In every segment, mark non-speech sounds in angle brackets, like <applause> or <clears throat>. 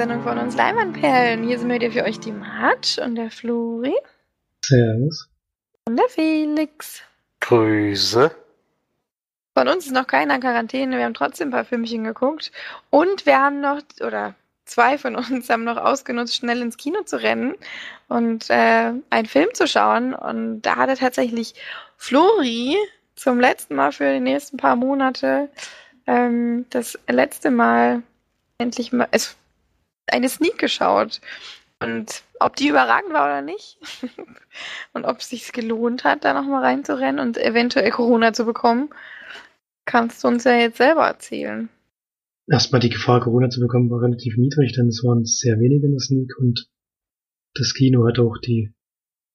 Sendung von uns Leinwandperlen. Hier sind wieder für euch die March und der Flori. Servus. Und der Felix. Grüße. Von uns ist noch keiner in Quarantäne. Wir haben trotzdem ein paar Filmchen geguckt. Und wir haben noch, oder zwei von uns haben noch ausgenutzt, schnell ins Kino zu rennen und äh, einen Film zu schauen. Und da hatte tatsächlich Flori zum letzten Mal für die nächsten paar Monate ähm, das letzte Mal endlich mal es, eine Sneak geschaut. Und ob die überragend war oder nicht. <laughs> und ob es sich gelohnt hat, da nochmal reinzurennen und eventuell Corona zu bekommen, kannst du uns ja jetzt selber erzählen. Erstmal die Gefahr, Corona zu bekommen, war relativ niedrig, denn es waren sehr wenige in der Sneak und das Kino hat auch die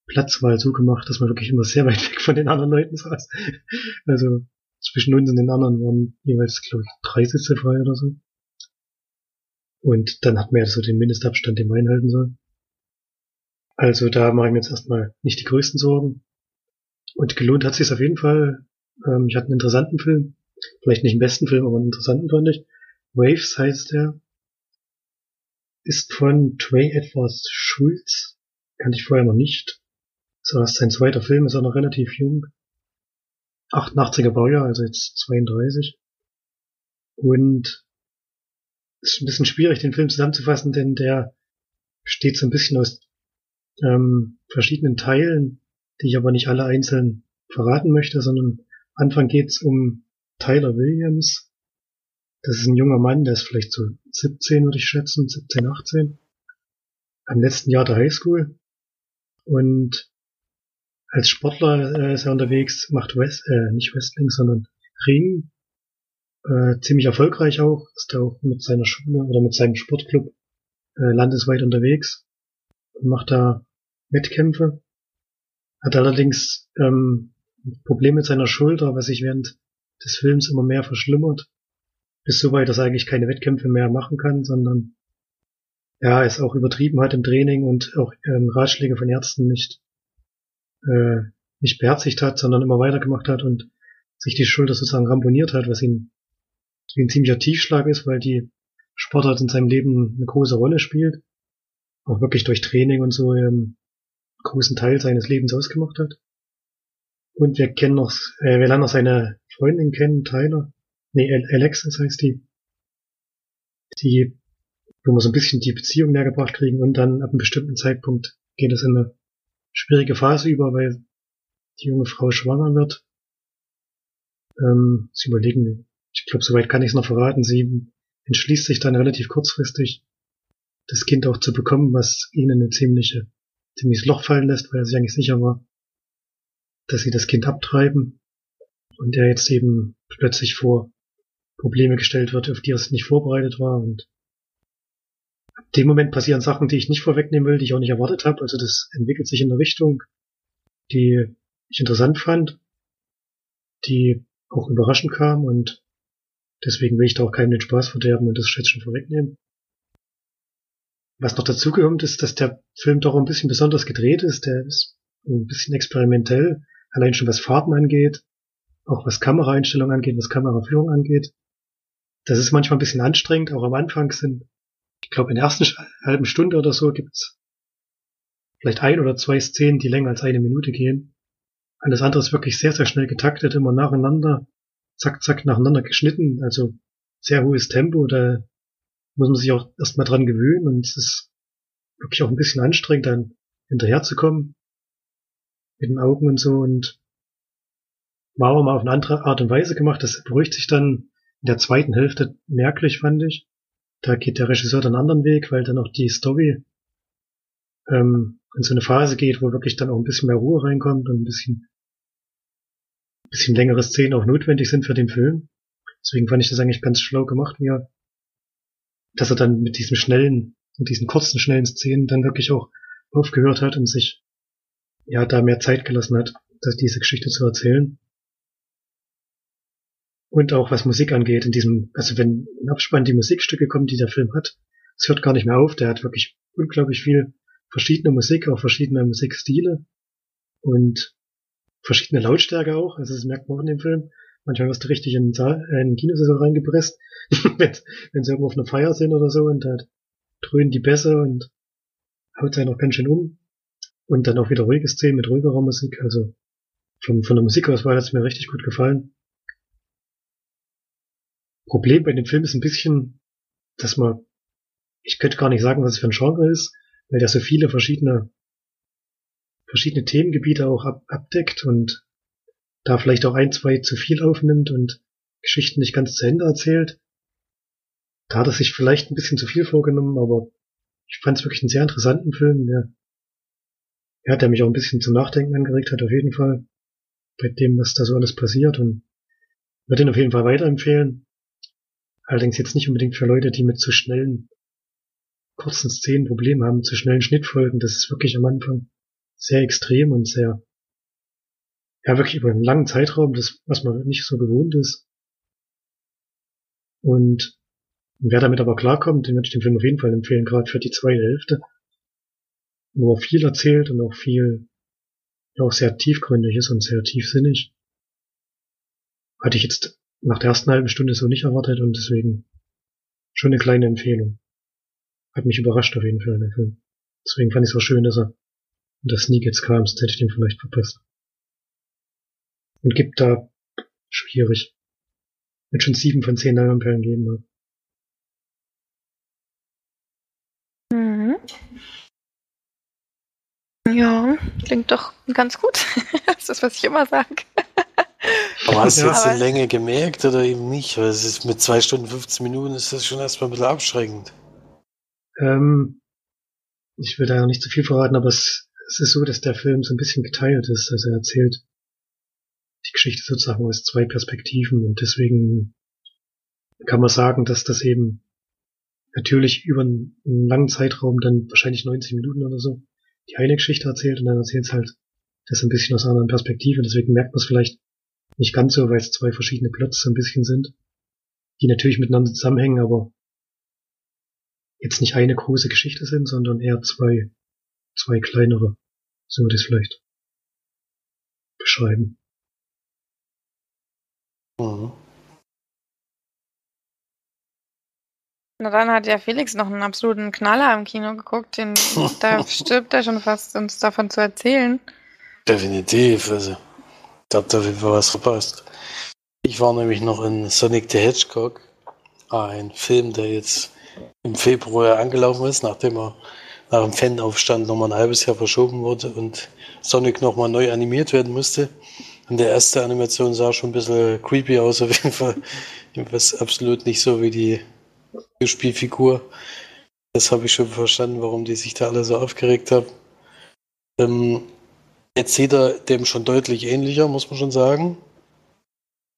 Platzwahl so gemacht, dass man wirklich immer sehr weit <laughs> weg von den anderen Leuten saß. Also zwischen uns und den anderen waren jeweils, glaube ich, drei Sitze frei oder so. Und dann hat man ja so den Mindestabstand, den man einhalten soll. Also da mache ich mir jetzt erstmal nicht die größten Sorgen. Und gelohnt hat sich auf jeden Fall. Ähm, ich hatte einen interessanten Film. Vielleicht nicht den besten Film, aber einen interessanten fand ich. Waves heißt der. Ist von Trey Edwards Schulz. Kannte ich vorher noch nicht. So, das ist sein zweiter Film, ist auch noch relativ jung. 88er Baujahr, also jetzt 32. Und ist ein bisschen schwierig, den Film zusammenzufassen, denn der besteht so ein bisschen aus ähm, verschiedenen Teilen, die ich aber nicht alle einzeln verraten möchte, sondern am Anfang geht's um Tyler Williams. Das ist ein junger Mann, der ist vielleicht so 17, würde ich schätzen, 17, 18. Am letzten Jahr der Highschool. Und als Sportler äh, ist er unterwegs, macht West, äh, nicht Wrestling, sondern Ring äh, ziemlich erfolgreich auch, ist auch mit seiner Schule oder mit seinem Sportclub äh, landesweit unterwegs und macht da Wettkämpfe. Hat allerdings ähm, Probleme mit seiner Schulter, was sich während des Films immer mehr verschlimmert. Bis so weit, dass er eigentlich keine Wettkämpfe mehr machen kann, sondern ja, es auch übertrieben hat im Training und auch ähm, Ratschläge von Ärzten nicht, äh, nicht beherzigt hat, sondern immer weitergemacht hat und sich die Schulter sozusagen ramponiert hat, was ihn ein ziemlicher Tiefschlag ist, weil die Sportart in seinem Leben eine große Rolle spielt. Auch wirklich durch Training und so einen großen Teil seines Lebens ausgemacht hat. Und wir kennen noch, äh, wir lernen noch seine Freundin kennen, Tyler. Nee, Alexis heißt die. Die, wo wir so ein bisschen die Beziehung näher gebracht kriegen und dann ab einem bestimmten Zeitpunkt geht es in eine schwierige Phase über, weil die junge Frau schwanger wird. Ähm, sie überlegen, ich glaube, soweit kann ich es noch verraten. Sie entschließt sich dann relativ kurzfristig, das Kind auch zu bekommen, was ihnen eine ziemliche, ziemliches Loch fallen lässt, weil er sich eigentlich sicher war, dass sie das Kind abtreiben und er jetzt eben plötzlich vor Probleme gestellt wird, auf die er nicht vorbereitet war und ab dem Moment passieren Sachen, die ich nicht vorwegnehmen will, die ich auch nicht erwartet habe. Also das entwickelt sich in eine Richtung, die ich interessant fand, die auch überraschend kam und Deswegen will ich da auch keinem den Spaß verderben und das jetzt schon vorwegnehmen. Was noch dazugekommt ist, dass der Film doch ein bisschen besonders gedreht ist. Der ist ein bisschen experimentell, allein schon was Farben angeht, auch was Kameraeinstellung angeht, was Kameraführung angeht. Das ist manchmal ein bisschen anstrengend, auch am Anfang sind, ich glaube, in der ersten halben Stunde oder so gibt's vielleicht ein oder zwei Szenen, die länger als eine Minute gehen. Alles andere ist wirklich sehr, sehr schnell getaktet, immer nacheinander zack, zack nacheinander geschnitten. Also sehr hohes Tempo. Da muss man sich auch erstmal dran gewöhnen und es ist wirklich auch ein bisschen anstrengend, dann hinterherzukommen mit den Augen und so und war aber mal auf eine andere Art und Weise gemacht. Das beruhigt sich dann in der zweiten Hälfte merklich, fand ich. Da geht der Regisseur dann einen anderen Weg, weil dann auch die Story ähm, in so eine Phase geht, wo wirklich dann auch ein bisschen mehr Ruhe reinkommt und ein bisschen bisschen längere Szenen auch notwendig sind für den Film. Deswegen fand ich das eigentlich ganz schlau gemacht, wie er, dass er dann mit diesem schnellen, mit diesen kurzen, schnellen Szenen dann wirklich auch aufgehört hat und sich, ja, da mehr Zeit gelassen hat, dass diese Geschichte zu erzählen. Und auch was Musik angeht, in diesem, also wenn im Abspann die Musikstücke kommen, die der Film hat, es hört gar nicht mehr auf, der hat wirklich unglaublich viel verschiedene Musik, auch verschiedene Musikstile. Und verschiedene Lautstärke auch. Also das merkt man auch in dem Film. Manchmal wirst du richtig in den, äh, in Kinosaal reingepresst, <laughs> wenn, wenn sie irgendwo auf einer Feier sind oder so und da dröhnen die Bässe und haut sich noch ganz schön um. Und dann auch wieder ruhige Szenen mit ruhigerer Musik. Also von, von der Musikauswahl hat es mir richtig gut gefallen. Problem bei dem Film ist ein bisschen, dass man, ich könnte gar nicht sagen, was es für ein Genre ist, weil der so viele verschiedene, verschiedene Themengebiete auch ab, abdeckt und da vielleicht auch ein, zwei zu viel aufnimmt und Geschichten nicht ganz zu Ende erzählt. Da hat er sich vielleicht ein bisschen zu viel vorgenommen, aber ich fand es wirklich einen sehr interessanten Film, der, ja, der mich auch ein bisschen zum Nachdenken angeregt hat, auf jeden Fall, bei dem, was da so alles passiert und würde ihn auf jeden Fall weiterempfehlen. Allerdings jetzt nicht unbedingt für Leute, die mit zu schnellen, kurzen Szenen Probleme haben, zu schnellen Schnittfolgen. Das ist wirklich am Anfang sehr extrem und sehr, ja, wirklich über einen langen Zeitraum, das, was man nicht so gewohnt ist. Und wer damit aber klarkommt, den würde ich den Film auf jeden Fall empfehlen, gerade für die zweite Hälfte. Wo er viel erzählt und auch viel, ja, auch sehr tiefgründig ist und sehr tiefsinnig. Hatte ich jetzt nach der ersten halben Stunde so nicht erwartet und deswegen schon eine kleine Empfehlung. Hat mich überrascht auf jeden Fall, der Film. Deswegen fand ich es auch schön, dass er das Sneak jetzt kam, sonst hätte ich den vielleicht verpasst. Und gibt da schwierig. Wird schon sieben von zehn Leinwandperlen geben. Ne? Mhm. Ja, klingt doch ganz gut. <laughs> das ist das, was ich immer sage. Aber hast du jetzt die Länge gemerkt oder eben nicht? Weil es ist mit zwei Stunden 15 Minuten ist das schon erstmal ein bisschen abschreckend. Ähm, ich will da noch nicht zu viel verraten, aber es, es ist so, dass der Film so ein bisschen geteilt ist. Also er erzählt die Geschichte sozusagen aus zwei Perspektiven und deswegen kann man sagen, dass das eben natürlich über einen, langen Zeitraum, dann wahrscheinlich 90 Minuten oder so, die eine Geschichte erzählt und dann erzählt es halt das ein bisschen aus einer anderen Perspektive. Deswegen merkt man es vielleicht nicht ganz so, weil es zwei verschiedene Plots so ein bisschen sind, die natürlich miteinander zusammenhängen, aber jetzt nicht eine große Geschichte sind, sondern eher zwei, zwei kleinere. So würde ich es vielleicht beschreiben. Mhm. Na dann hat ja Felix noch einen absoluten Knaller im Kino geguckt, den, <laughs> da stirbt er schon fast, uns davon zu erzählen. Definitiv. Also, da habt ihr auf jeden Fall was verpasst. Ich war nämlich noch in Sonic the Hedgehog, ein Film, der jetzt im Februar angelaufen ist, nachdem er nach dem Fanaufstand nochmal ein halbes Jahr verschoben wurde und Sonic nochmal neu animiert werden musste. Und der erste Animation sah schon ein bisschen creepy aus, auf jeden Fall. Jedenfalls absolut nicht so wie die Spielfigur. Das habe ich schon verstanden, warum die sich da alle so aufgeregt haben. Ähm, jetzt sieht er dem schon deutlich ähnlicher, muss man schon sagen.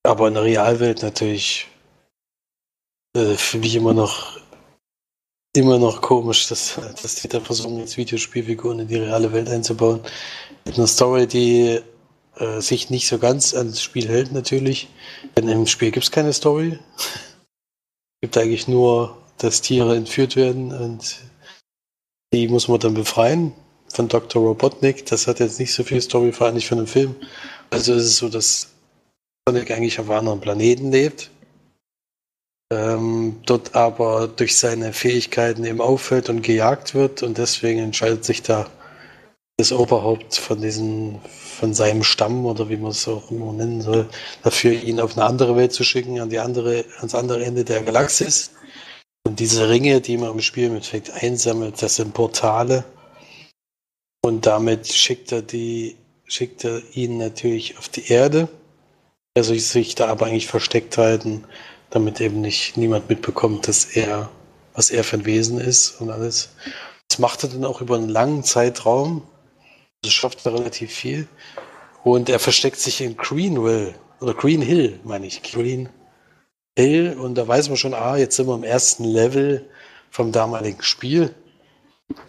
Aber in der Realwelt natürlich äh, für mich immer noch immer noch komisch, dass, dass die da versuchen, jetzt Videospielfiguren in die reale Welt einzubauen. Mit einer Story, die äh, sich nicht so ganz an das Spiel hält, natürlich. Denn im Spiel gibt es keine Story. <laughs> gibt eigentlich nur, dass Tiere entführt werden und die muss man dann befreien von Dr. Robotnik. Das hat jetzt nicht so viel Story, vor allem nicht von dem Film. Also ist es so, dass Sonic eigentlich auf einem anderen Planeten lebt. Ähm, dort aber durch seine Fähigkeiten eben auffällt und gejagt wird und deswegen entscheidet sich da das Oberhaupt von diesen, von seinem Stamm oder wie man es auch immer nennen soll, dafür ihn auf eine andere Welt zu schicken, an die andere, ans andere Ende der Galaxis. Und diese Ringe, die man im Spiel mit Effekt einsammelt, das sind Portale. Und damit schickt er die, schickt er ihn natürlich auf die Erde. Er soll sich da aber eigentlich versteckt halten, damit eben nicht niemand mitbekommt, dass er, was er für ein Wesen ist und alles. Das macht er dann auch über einen langen Zeitraum. Das schafft er relativ viel. Und er versteckt sich in Greenville, oder Green Hill, meine ich. Green Hill. Und da weiß man schon, ah, jetzt sind wir im ersten Level vom damaligen Spiel.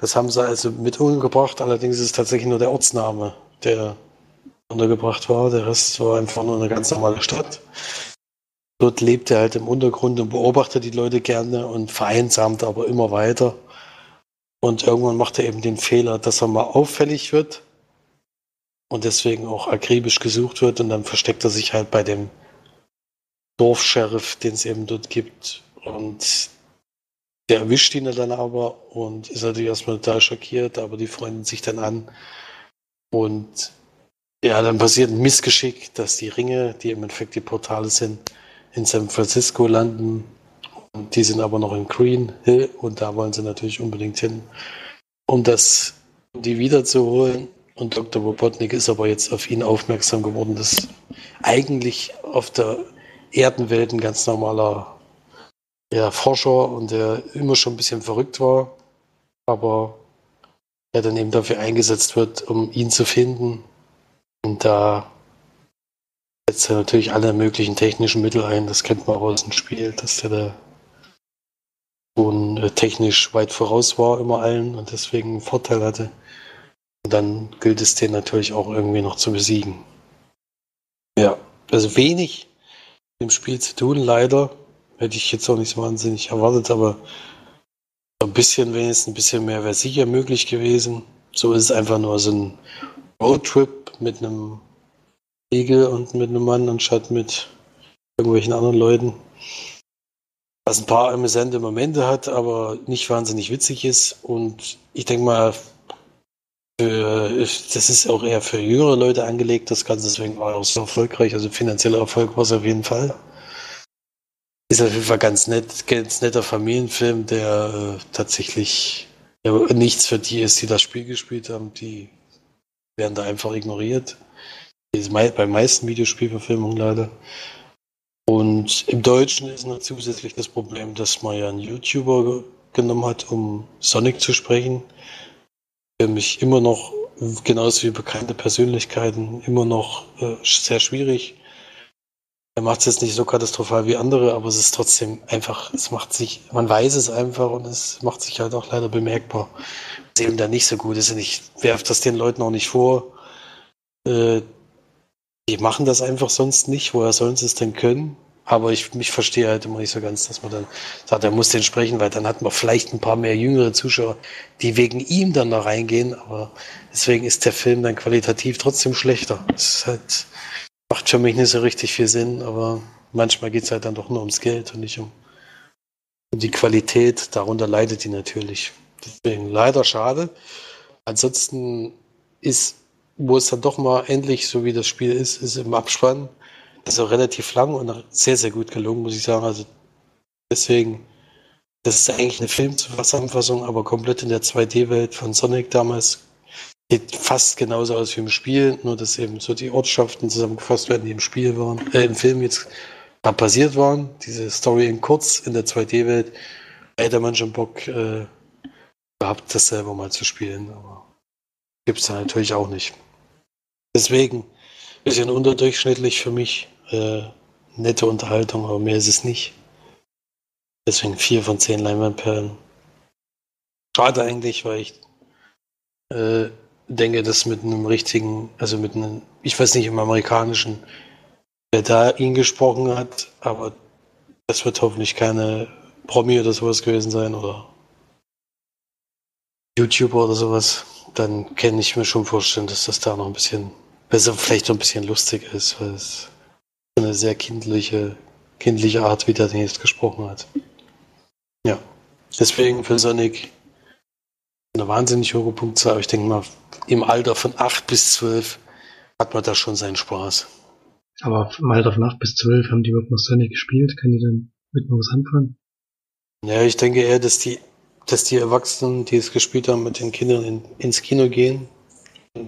Das haben sie also mit umgebracht. Allerdings ist es tatsächlich nur der Ortsname, der untergebracht war. Der Rest war einfach nur eine ganz normale Stadt. Dort lebt er halt im Untergrund und beobachtet die Leute gerne und vereinsamt aber immer weiter. Und irgendwann macht er eben den Fehler, dass er mal auffällig wird und deswegen auch akribisch gesucht wird und dann versteckt er sich halt bei dem Dorfsheriff, den es eben dort gibt. Und der erwischt ihn dann aber und ist natürlich erstmal total schockiert, aber die freunden sich dann an. Und ja, dann passiert ein Missgeschick, dass die Ringe, die im Endeffekt die Portale sind, in San Francisco landen. Und die sind aber noch in Green Hill und da wollen sie natürlich unbedingt hin, um das, um die wiederzuholen. Und Dr. Robotnik ist aber jetzt auf ihn aufmerksam geworden, dass eigentlich auf der Erdenwelt ein ganz normaler ja, Forscher und der immer schon ein bisschen verrückt war, aber der dann eben dafür eingesetzt wird, um ihn zu finden. Und da setzt er natürlich alle möglichen technischen Mittel ein. Das kennt man auch aus dem Spiel, dass der da schon äh, technisch weit voraus war immer allen und deswegen einen Vorteil hatte. Und dann gilt es den natürlich auch irgendwie noch zu besiegen. Ja, also wenig im Spiel zu tun, leider. Hätte ich jetzt auch nicht so wahnsinnig erwartet, aber ein bisschen wenigstens ein bisschen mehr wäre sicher möglich gewesen. So ist es einfach nur so ein Roadtrip mit einem Igel und mit einem Mann anstatt mit irgendwelchen anderen Leuten. Was ein paar amüsante Momente hat, aber nicht wahnsinnig witzig ist. Und ich denke mal, für, das ist auch eher für jüngere Leute angelegt, das Ganze, deswegen war auch so erfolgreich. Also finanzieller Erfolg war es auf jeden Fall. Ist auf jeden Fall ganz nett, ganz netter Familienfilm, der äh, tatsächlich ja, nichts für die ist, die das Spiel gespielt haben. Die werden da einfach ignoriert. Bei meisten Videospielverfilmungen leider. Und im Deutschen ist noch zusätzlich das Problem, dass man ja einen YouTuber genommen hat, um Sonic zu sprechen. Für mich immer noch, genauso wie bekannte Persönlichkeiten, immer noch äh, sehr schwierig er macht es jetzt nicht so katastrophal wie andere, aber es ist trotzdem einfach, es macht sich, man weiß es einfach und es macht sich halt auch leider bemerkbar. Was eben da nicht so gut ist. Und ich werfe das den Leuten auch nicht vor. Äh, die machen das einfach sonst nicht. Woher sollen sie es denn können? Aber ich mich verstehe halt immer nicht so ganz, dass man dann sagt, er muss den sprechen, weil dann hat man vielleicht ein paar mehr jüngere Zuschauer, die wegen ihm dann da reingehen. Aber deswegen ist der Film dann qualitativ trotzdem schlechter. Es halt, Macht für mich nicht so richtig viel Sinn, aber manchmal geht es halt dann doch nur ums Geld und nicht um, um die Qualität. Darunter leidet die natürlich. Deswegen leider schade. Ansonsten ist, wo es dann doch mal endlich, so wie das Spiel ist, ist im Abspann. Das ist auch relativ lang und sehr, sehr gut gelungen, muss ich sagen. Also deswegen, das ist eigentlich eine Filmzusammenfassung, aber komplett in der 2D-Welt von Sonic damals Sieht fast genauso aus wie im Spiel, nur dass eben so die Ortschaften zusammengefasst werden, die im Spiel waren, äh, im Film jetzt da passiert waren. Diese Story in kurz in der 2D-Welt. Hätte man schon Bock äh, gehabt, das selber mal zu spielen, aber gibt es da natürlich auch nicht. Deswegen bisschen unterdurchschnittlich für mich. Äh, nette Unterhaltung, aber mehr ist es nicht. Deswegen vier von zehn Leinwandperlen. Schade eigentlich, weil ich äh, denke, dass mit einem richtigen, also mit einem, ich weiß nicht im amerikanischen, wer da ihn gesprochen hat, aber das wird hoffentlich keine Promi oder sowas gewesen sein oder YouTuber oder sowas. Dann kann ich mir schon vorstellen, dass das da noch ein bisschen besser, vielleicht noch ein bisschen lustig ist, weil es eine sehr kindliche, kindliche Art, wie der den jetzt gesprochen hat. Ja. Deswegen für Sonic eine wahnsinnig hohe Punktzahl. Aber ich denke mal, im Alter von 8 bis 12 hat man da schon seinen Spaß. Aber im Alter von 8 bis 12 haben die überhaupt noch Sonic gespielt? Können die dann mit noch was anfangen? Ja, ich denke eher, dass die, dass die Erwachsenen, die es gespielt haben, mit den Kindern in, ins Kino gehen.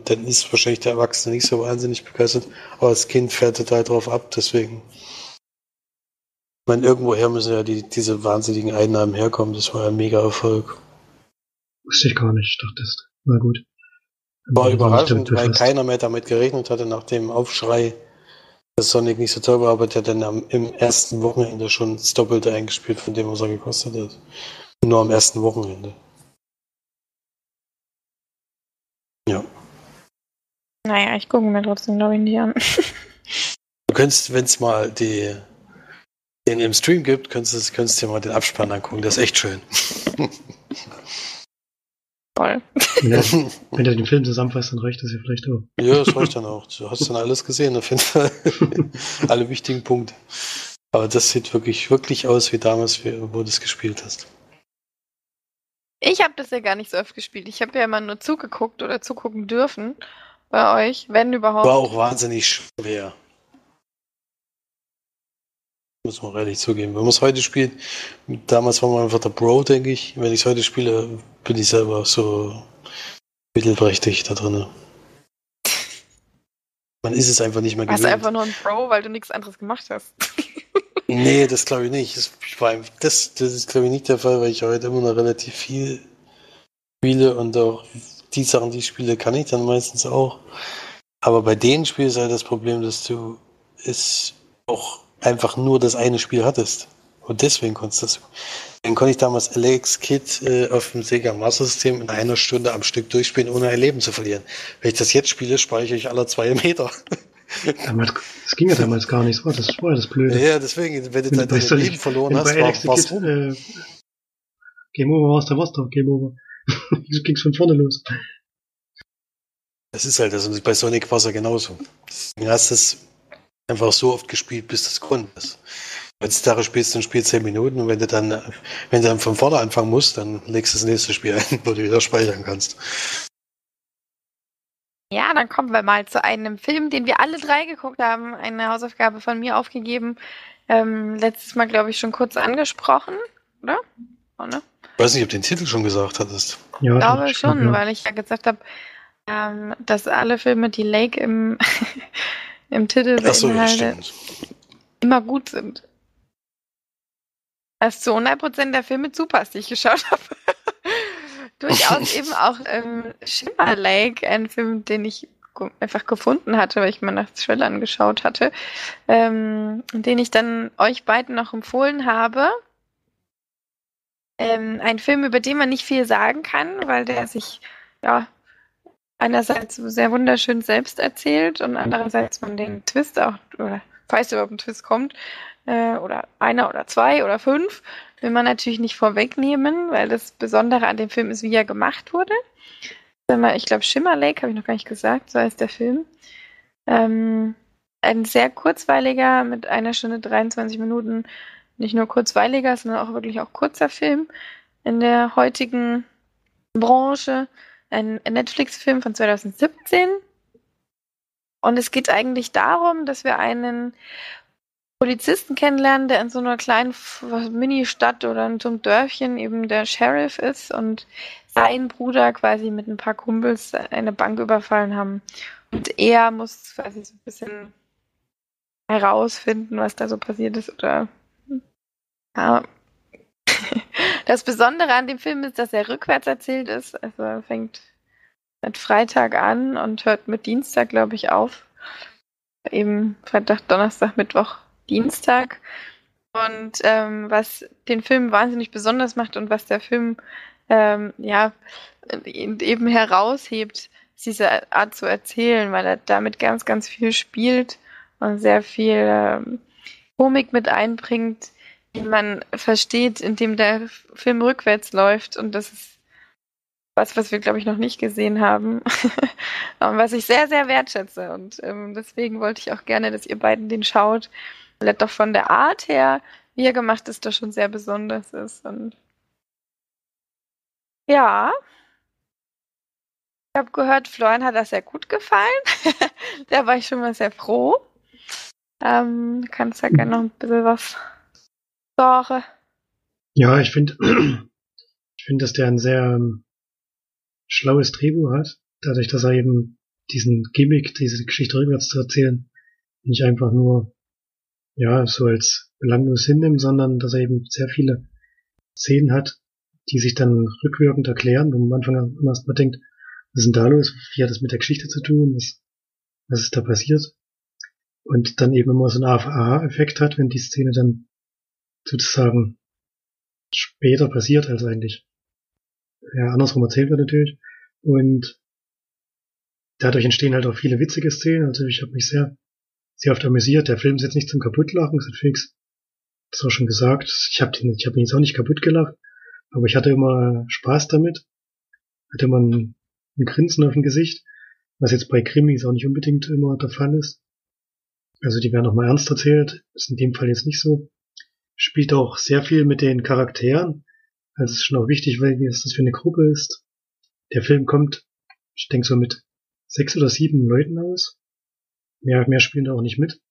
Dann ist wahrscheinlich der Erwachsene nicht so wahnsinnig begeistert. Aber das Kind fährt total drauf ab, deswegen. Ich meine, irgendwoher müssen ja die, diese wahnsinnigen Einnahmen herkommen. Das war ja ein mega Erfolg. Wusste ich gar nicht. Ich dachte, das war gut. War ja, überraschend, weil keiner mehr damit gerechnet hatte nach dem Aufschrei, dass Sonic nicht so toll war, aber der dann am, im ersten Wochenende schon das Doppelte eingespielt von dem, was er gekostet hat. Nur am ersten Wochenende. Ja. Naja, ich gucke mir trotzdem, glaube ich, nicht an. du könntest, wenn es mal die, den im Stream gibt, könntest du könntest dir mal den Abspann angucken. Das ist echt schön. Toll. Wenn er, wenn er den Film zusammenfasst, dann reicht das ja vielleicht auch. Ja, das reicht dann auch. Du hast dann alles gesehen, auf jeden Fall. <laughs> Alle wichtigen Punkte. Aber das sieht wirklich, wirklich aus wie damals, wo du es gespielt hast. Ich habe das ja gar nicht so oft gespielt. Ich habe ja immer nur zugeguckt oder zugucken dürfen bei euch, wenn überhaupt. War auch wahnsinnig schwer. Muss man ehrlich zugeben. Wenn man es heute spielt, damals war man einfach der Bro, denke ich. Wenn ich es heute spiele, bin ich selber so mittelprächtig da drin. Man ist es einfach nicht mehr Warst du einfach nur ein Bro, weil du nichts anderes gemacht hast? <laughs> nee, das glaube ich nicht. Das, das, das ist, glaube ich, nicht der Fall, weil ich heute immer noch relativ viel spiele und auch die Sachen, die ich spiele, kann ich dann meistens auch. Aber bei den Spielen ist halt das Problem, dass du es auch einfach nur das eine Spiel hattest. Und deswegen konntest du das. Dann konnte ich damals Alex Kid äh, auf dem Sega Master System in einer Stunde am Stück durchspielen, ohne ein Leben zu verlieren. Wenn ich das jetzt spiele, speichere ich alle zwei Meter. <laughs> das ging ja damals gar nicht, das war das Blöde. Ja, deswegen, wenn du dann dein Leben verloren hast, war was rum. Äh, Game Over warst du, warst du, Game Over. <laughs> Wieso ging's von vorne los? Das ist halt, also bei Sonic war es ja genauso. Du hast es einfach so oft gespielt, bis du es konntest. Heutzutage spielst du ein Spiel 10 Minuten und wenn du dann, wenn du dann von vorne anfangen musst, dann legst du das nächste Spiel ein, wo du wieder speichern kannst. Ja, dann kommen wir mal zu einem Film, den wir alle drei geguckt haben. Eine Hausaufgabe von mir aufgegeben. Ähm, letztes Mal, glaube ich, schon kurz angesprochen, oder? Oh, ne? Ich weiß nicht, ob du den Titel schon gesagt hattest. Ja, ich glaube schon, ja. weil ich ja gesagt habe, ähm, dass alle Filme, die Lake im, <laughs> im Titel beinhalten, so, immer gut sind. Das ist zu 100% der Filme zu passt, die ich geschaut habe. <laughs> Durchaus <laughs> eben auch ähm, Shimmer Lake, ein Film, den ich einfach gefunden hatte, weil ich mal nach Thrillern geschaut hatte, ähm, den ich dann euch beiden noch empfohlen habe. Ähm, ein Film, über den man nicht viel sagen kann, weil der sich ja einerseits sehr wunderschön selbst erzählt und andererseits man den Twist auch, oder falls überhaupt ein Twist kommt, äh, oder einer oder zwei oder fünf, will man natürlich nicht vorwegnehmen, weil das Besondere an dem Film ist, wie er gemacht wurde. Ich glaube, Shimmer Lake, habe ich noch gar nicht gesagt, so heißt der Film. Ähm, ein sehr kurzweiliger, mit einer Stunde 23 Minuten, nicht nur kurzweiliger, sondern auch wirklich auch kurzer Film in der heutigen Branche ein Netflix-Film von 2017. Und es geht eigentlich darum, dass wir einen Polizisten kennenlernen, der in so einer kleinen Mini-Stadt oder in so einem Dörfchen eben der Sheriff ist und sein Bruder quasi mit ein paar Kumpels eine Bank überfallen haben. Und er muss quasi so ein bisschen herausfinden, was da so passiert ist oder ja, <laughs> das Besondere an dem Film ist, dass er rückwärts erzählt ist. Also er fängt mit Freitag an und hört mit Dienstag, glaube ich, auf. Eben Freitag, Donnerstag, Mittwoch, Dienstag. Und ähm, was den Film wahnsinnig besonders macht und was der Film ähm, ja eben heraushebt, ist diese Art zu erzählen, weil er damit ganz, ganz viel spielt und sehr viel ähm, Komik mit einbringt, man versteht, indem der Film rückwärts läuft. Und das ist was, was wir, glaube ich, noch nicht gesehen haben. <laughs> und was ich sehr, sehr wertschätze. Und ähm, deswegen wollte ich auch gerne, dass ihr beiden den schaut, weil er doch von der Art her, wie er gemacht ist, doch schon sehr besonders ist. Und ja. Ich habe gehört, Florian hat das sehr gut gefallen. <laughs> da war ich schon mal sehr froh. Ähm, kannst ja gerne noch ein bisschen was Sache. Ja, ich finde, <clears throat> ich finde, dass der ein sehr ähm, schlaues Drehbuch hat, dadurch, dass er eben diesen Gimmick, diese Geschichte rückwärts zu erzählen, nicht einfach nur, ja, so als belanglos hinnimmt, sondern dass er eben sehr viele Szenen hat, die sich dann rückwirkend erklären, wo man am Anfang immer erst mal denkt, was ist denn da los? Wie hat das mit der Geschichte zu tun? Was, was ist da passiert? Und dann eben immer so einen Aha-Effekt hat, wenn die Szene dann sozusagen später passiert als eigentlich ja, andersrum erzählt wird natürlich. Und dadurch entstehen halt auch viele witzige Szenen. Also ich habe mich sehr, sehr oft amüsiert. Der Film ist jetzt nicht zum Kaputtlachen, das hat Felix das auch schon gesagt. Ich habe ich hab ihn jetzt auch nicht kaputt gelacht, aber ich hatte immer Spaß damit. Hatte immer ein, ein Grinsen auf dem Gesicht, was jetzt bei Krimis auch nicht unbedingt immer der Fall ist. Also die werden auch mal ernst erzählt, ist in dem Fall jetzt nicht so spielt auch sehr viel mit den Charakteren. Es ist schon auch wichtig, weil es das für eine Gruppe ist. Der Film kommt, ich denke so mit sechs oder sieben Leuten aus. Mehr, mehr spielen da auch nicht mit.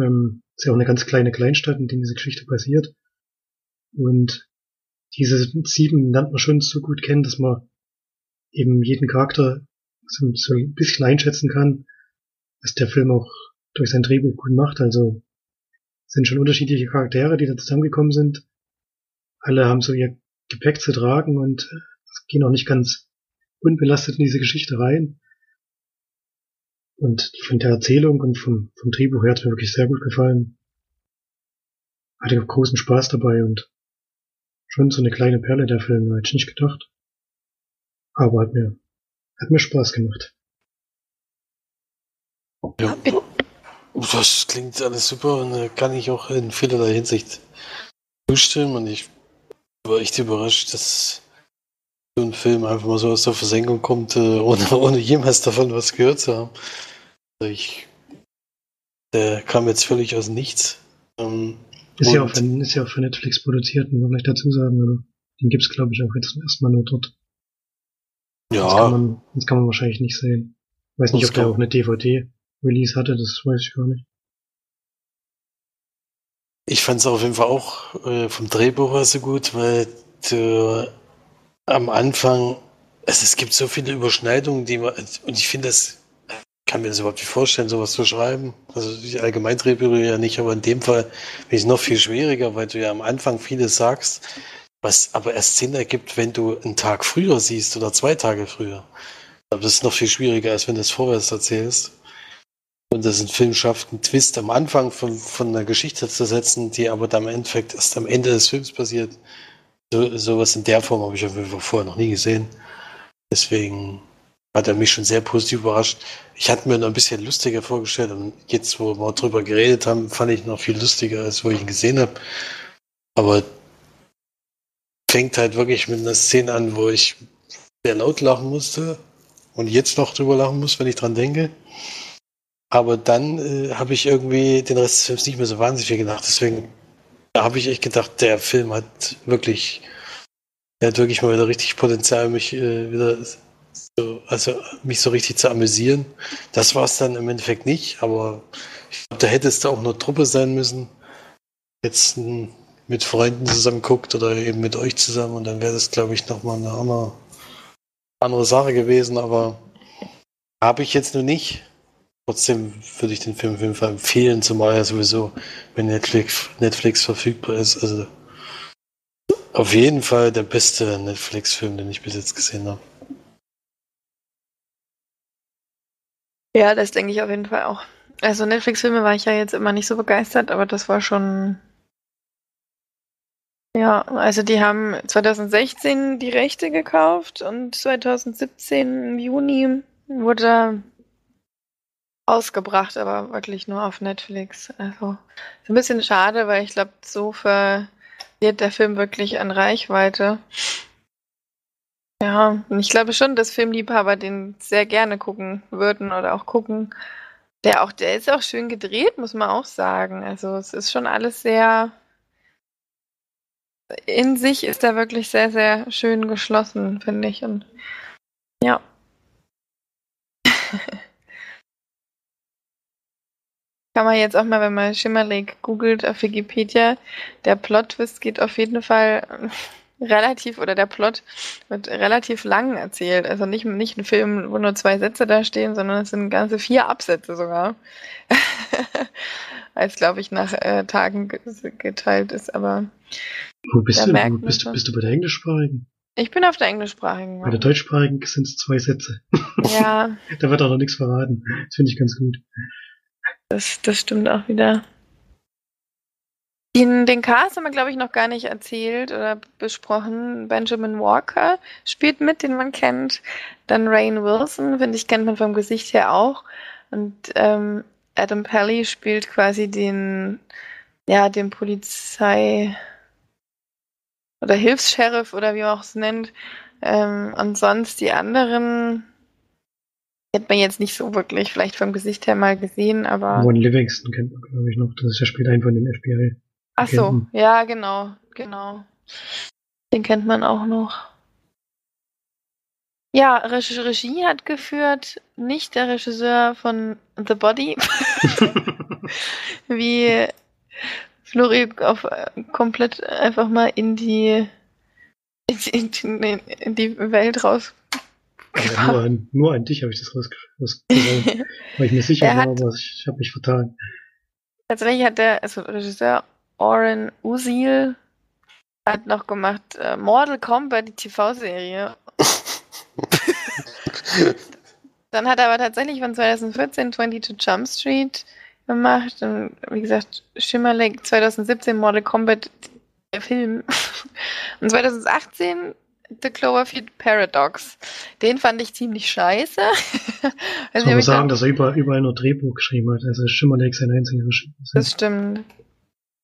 Ähm, ist ja auch eine ganz kleine Kleinstadt, in der diese Geschichte passiert. Und diese sieben lernt man schon so gut kennen, dass man eben jeden Charakter so, so ein bisschen einschätzen kann, was der Film auch durch sein Drehbuch gut macht. Also sind schon unterschiedliche Charaktere, die da zusammengekommen sind. Alle haben so ihr Gepäck zu tragen und gehen auch nicht ganz unbelastet in diese Geschichte rein. Und von der Erzählung und vom, vom Drehbuch her hat mir wirklich sehr gut gefallen. Hatte auch großen Spaß dabei und schon so eine kleine Perle der Film, hätte ich nicht gedacht. Aber hat mir, hat mir Spaß gemacht. Ja, das klingt alles super und da kann ich auch in vielerlei Hinsicht zustimmen und ich war echt überrascht, dass so ein Film einfach mal so aus der Versenkung kommt, äh, ohne, <laughs> ohne jemals davon was gehört zu haben. Also ich, der kam jetzt völlig aus nichts. Ähm, ist, ja auch für, ist ja auch für Netflix produziert, muss man gleich dazu sagen. Oder? Den gibt's glaube ich, auch jetzt erstmal nur dort. Ja. Das kann, man, das kann man wahrscheinlich nicht sehen. Ich weiß nicht, ob der auch eine DVD-Release hatte, das weiß ich gar nicht. Ich fand es auf jeden Fall auch äh, vom Drehbuch her so gut, weil du am Anfang, also es gibt so viele Überschneidungen, die man, und ich finde das, kann mir das überhaupt nicht vorstellen, sowas zu schreiben. Also die Allgemeindrehbücher ja nicht, aber in dem Fall finde es noch viel schwieriger, weil du ja am Anfang vieles sagst, was aber erst Sinn ergibt, wenn du einen Tag früher siehst oder zwei Tage früher. Aber das ist noch viel schwieriger, als wenn du es vorwärts erzählst. Und das ein Film schafft, einen Twist am Anfang von, von einer Geschichte zu setzen, die aber dann im Endeffekt erst am Ende des Films passiert. So, sowas in der Form habe ich auf jeden Fall vorher noch nie gesehen. Deswegen hat er mich schon sehr positiv überrascht. Ich hatte mir noch ein bisschen lustiger vorgestellt und jetzt, wo wir drüber geredet haben, fand ich noch viel lustiger, als wo ich ihn gesehen habe. Aber fängt halt wirklich mit einer Szene an, wo ich sehr laut lachen musste und jetzt noch drüber lachen muss, wenn ich dran denke. Aber dann äh, habe ich irgendwie den Rest des Films nicht mehr so wahnsinnig viel gedacht. Deswegen habe ich echt gedacht, der Film hat wirklich, der hat wirklich mal wieder richtig Potenzial, mich äh, wieder so, also mich so richtig zu amüsieren. Das war es dann im Endeffekt nicht, aber ich glaube, da hätte es da auch nur Truppe sein müssen. Jetzt mit Freunden zusammen guckt oder eben mit euch zusammen und dann wäre das, glaube ich, nochmal eine andere, andere Sache gewesen, aber habe ich jetzt nur nicht. Trotzdem würde ich den Film auf jeden Fall empfehlen, zumal er sowieso, wenn Netflix, Netflix verfügbar ist. Also auf jeden Fall der beste Netflix-Film, den ich bis jetzt gesehen habe. Ja, das denke ich auf jeden Fall auch. Also Netflix-Filme war ich ja jetzt immer nicht so begeistert, aber das war schon. Ja, also die haben 2016 die Rechte gekauft und 2017 im Juni wurde ausgebracht, aber wirklich nur auf Netflix. Also ist ein bisschen schade, weil ich glaube, so verliert der Film wirklich an Reichweite. Ja, und ich glaube schon, dass Filmliebhaber den sehr gerne gucken würden oder auch gucken. Der auch, der ist auch schön gedreht, muss man auch sagen. Also es ist schon alles sehr in sich ist er wirklich sehr, sehr schön geschlossen, finde ich. Und ja. Kann man jetzt auch mal, wenn man Shimmer Lake googelt auf Wikipedia, der Plot-Twist geht auf jeden Fall <laughs> relativ, oder der Plot wird relativ lang erzählt. Also nicht, nicht ein Film, wo nur zwei Sätze da stehen, sondern es sind ganze vier Absätze sogar. <laughs> Als, glaube ich, nach äh, Tagen geteilt ist, aber. Wo bist du? Wo bist, du bist du bei der englischsprachigen? Ich bin auf der englischsprachigen. Bei der deutschsprachigen sind es zwei Sätze. Ja. <laughs> da wird auch noch nichts verraten. Das finde ich ganz gut. Das, das stimmt auch wieder. Den, den Cast haben wir, glaube ich, noch gar nicht erzählt oder besprochen. Benjamin Walker spielt mit, den man kennt. Dann Rain Wilson, finde ich, kennt man vom Gesicht her auch. Und ähm, Adam Pelly spielt quasi den, ja, den Polizei- oder Hilfs-Sheriff oder wie man auch es nennt. Ähm, und sonst die anderen Hätte man jetzt nicht so wirklich vielleicht vom Gesicht her mal gesehen, aber. Ron Livingston kennt man, glaube ich, noch. Das ist ja später ein von den FBI. Ach so, ja, genau, genau. Den kennt man auch noch. Ja, Regie, Regie hat geführt nicht der Regisseur von The Body, <laughs> wie Flori auf äh, komplett einfach mal in die in, in, in die Welt raus. Ja, nur, an, nur an dich habe ich das rausgehauen, <laughs> weil ich mir sicher Er war, hat- aber ich, ich habe mich vertan. Tatsächlich hat der also Regisseur Oren Usil hat noch gemacht äh, Mortal Kombat, die TV-Serie. <laughs> Dann hat er aber tatsächlich von 2014 22 Jump Street gemacht und wie gesagt Shimmer Lake 2017 Mortal Kombat der Film <laughs> und 2018 The Cloverfield Paradox. Den fand ich ziemlich scheiße. <laughs> Also ich sagen, glaub, dass er überall, überall nur Drehbuch geschrieben hat. Also Schimmer Lake sein einziger Regie. das stimmt.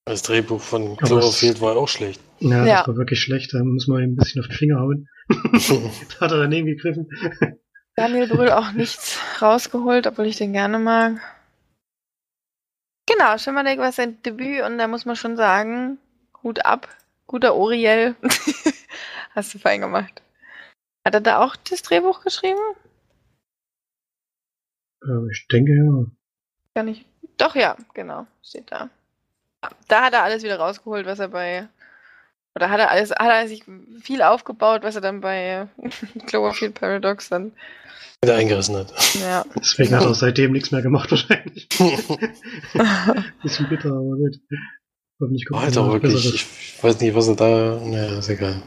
Das Drehbuch von Cloverfield war auch schlecht. Ja, Ja. das war wirklich schlecht. Da muss man ihm ein bisschen auf die Finger hauen. da <laughs> hat er daneben gegriffen. Daniel Brühl auch nichts rausgeholt, obwohl ich den gerne mag. Genau, Shimmer Lake war sein Debüt und da muss man schon sagen, Hut ab, guter Oriel. <laughs> Hast du fein gemacht. Hat er da auch das Drehbuch geschrieben? Ähm, ich denke ja. Gar nicht. Doch, ja, genau, steht da. Da hat er alles wieder rausgeholt, was er bei. Oder hat er alles, hat er sich viel aufgebaut, was er dann bei <laughs> Cloverfield Paradox dann. Wieder eingerissen hat. Ja. Deswegen hat er seitdem nichts mehr gemacht wahrscheinlich. <laughs> Bisschen bitter, aber gut. Hoffentlich kommt Alter, noch was wirklich. Ich weiß nicht, was er da. Naja, ist egal.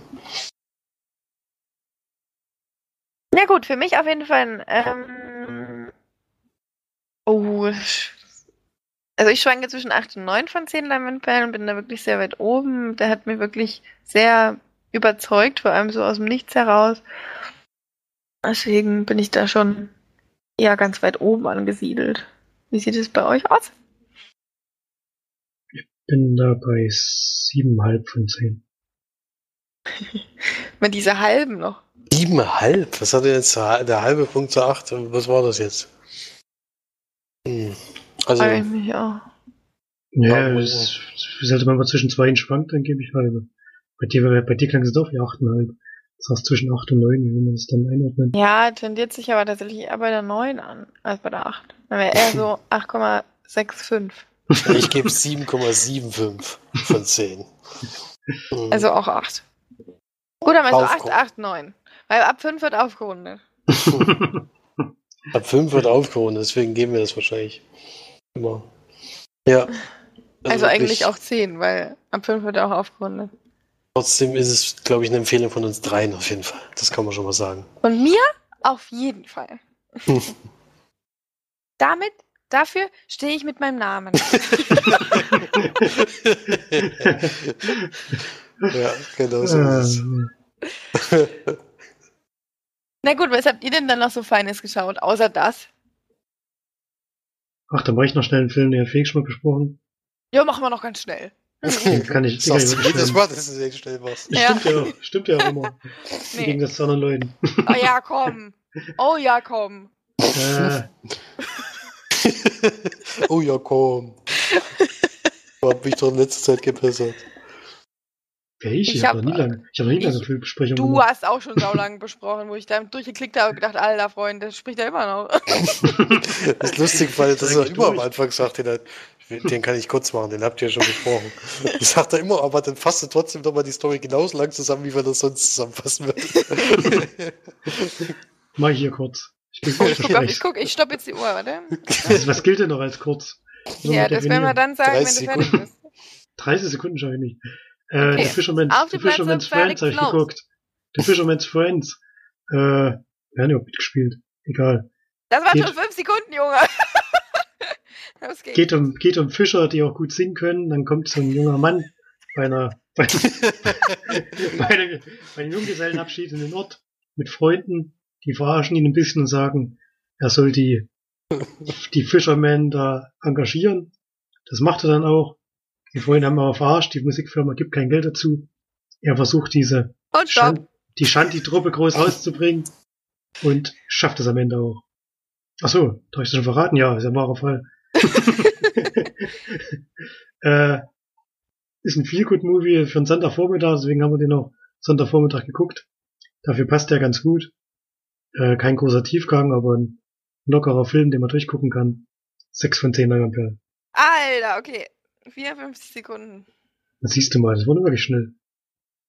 Ja gut, für mich auf jeden Fall ein, ähm, oh, also ich schwanke zwischen 8 und 9 von 10 Leinwandperlen und bin da wirklich sehr weit oben. Der hat mir wirklich sehr überzeugt, vor allem so aus dem Nichts heraus. Deswegen bin ich da schon eher ganz weit oben angesiedelt. Wie sieht es bei euch aus? Bin da bei siebeneinhalb von zehn. <laughs> Mit dieser halben noch. Siebeneinhalb? Was hat er jetzt? Der halbe Punkt zu acht? Was war das jetzt? Hm. Also, Frage ich mich auch. Ja, Ja, es ist halt, wenn man zwischen zwei schwankt, dann gebe ich halbe. Bei dir, bei dir klang es doch wie achteinhalb. Das heißt zwischen acht und neun, wie will man das dann einordnen? Ja, tendiert sich aber tatsächlich eher bei der 9 an, als bei der 8. Dann wäre eher so <laughs> 8,65. ich gebe 7,75 von 10. Hm. Also auch 8. Gut, dann also 8, Aufgerundet. 8, 9. Weil ab 5 wird aufgerundet. <laughs> Ab 5 wird aufgerundet, deswegen geben wir das wahrscheinlich immer. Ja. Also, wirklich, eigentlich auch 10, weil ab 5 wird er auch aufgerundet. Trotzdem ist es, glaube ich, eine Empfehlung von uns dreien auf jeden Fall. Das kann man schon mal sagen. Von mir auf jeden Fall. <laughs> Damit, dafür stehe ich mit meinem Namen. <laughs> ja, genau so ist es. Na gut, was habt ihr denn dann noch so Feines geschaut, außer das? Ach, dann mache ich noch schnell einen Film, den hat Felix schon mal besprochen. Ja, machen wir noch ganz schnell. Den <laughs> kann ich, den kann ich jedes schnell. Mal, dass du sehr schnell warst. Das Ja. Stimmt ja auch, stimmt ja auch immer. <laughs> Im Nee. Gegensatz zu anderen Leuten. Oh ja, <laughs> komm. Oh ja, komm. Äh, oh ja, komm. Ich hab mich doch in letzter Zeit gebessert. Ich? Ich Ich habe hab- noch nie lange, ich habe noch nie lange ich- Filmbesprechungen Du gemacht. hast auch schon saulang besprochen, wo ich da durchgeklickt habe und gedacht, alter Freund, das spricht er immer noch. <laughs> Das ist lustig, weil das Eigentlich immer am. Anfang sagt, den, hat- den kann ich kurz machen, den habt ihr ja schon besprochen. Das sagt er immer, aber dann fasst er trotzdem doch mal die Story genauso lang zusammen, wie wir das sonst zusammenfassen würden. <laughs> Mach ich hier kurz. Ich bin Oh, ich guck, ich guck, ich stopp jetzt die Uhr, warte. was, was gilt denn noch als kurz? Ja, das werden wir dann sagen, wenn du 30 fertig Sekunden. bist. 30 Sekunden schaffe ich nicht. Äh, Okay. The Fisherman's, Auf The Fisherman's Friends habe ich los. geguckt. The Fisherman's Friends. Äh, wer hat überhaupt mitgespielt? Egal. Das waren Geht- schon fünf Sekunden, Junge. <laughs> Los geht's. Geht um, geht um Fischer, die auch gut singen können. Dann kommt so ein junger Mann bei einer, <laughs> bei, bei einem, bei einem Junggesellenabschied in den Ort mit Freunden, die verarschen ihn ein bisschen und sagen, er soll die, die Fishermen da engagieren. Das macht er dann auch. Die Freunde haben aber verarscht, die Musikfirma gibt kein Geld dazu. Er versucht diese Und. Schand, die Shanty-Truppe groß rauszubringen und schafft es am Ende auch. Ach so, da habe ich schon verraten? Ja, ist ein wahrer Fall. <laughs> äh, ist ein Feel-Good-Movie für einen Sonntagvormittag, deswegen haben wir den auch Sonntagvormittag geguckt. Dafür passt der ganz gut. Äh, kein großer Tiefgang, aber ein lockerer Film, den man durchgucken kann. 6 von 10 Leinwandperlen. Alter, okay. 54 Sekunden. Das siehst du mal, das wurde wirklich schnell.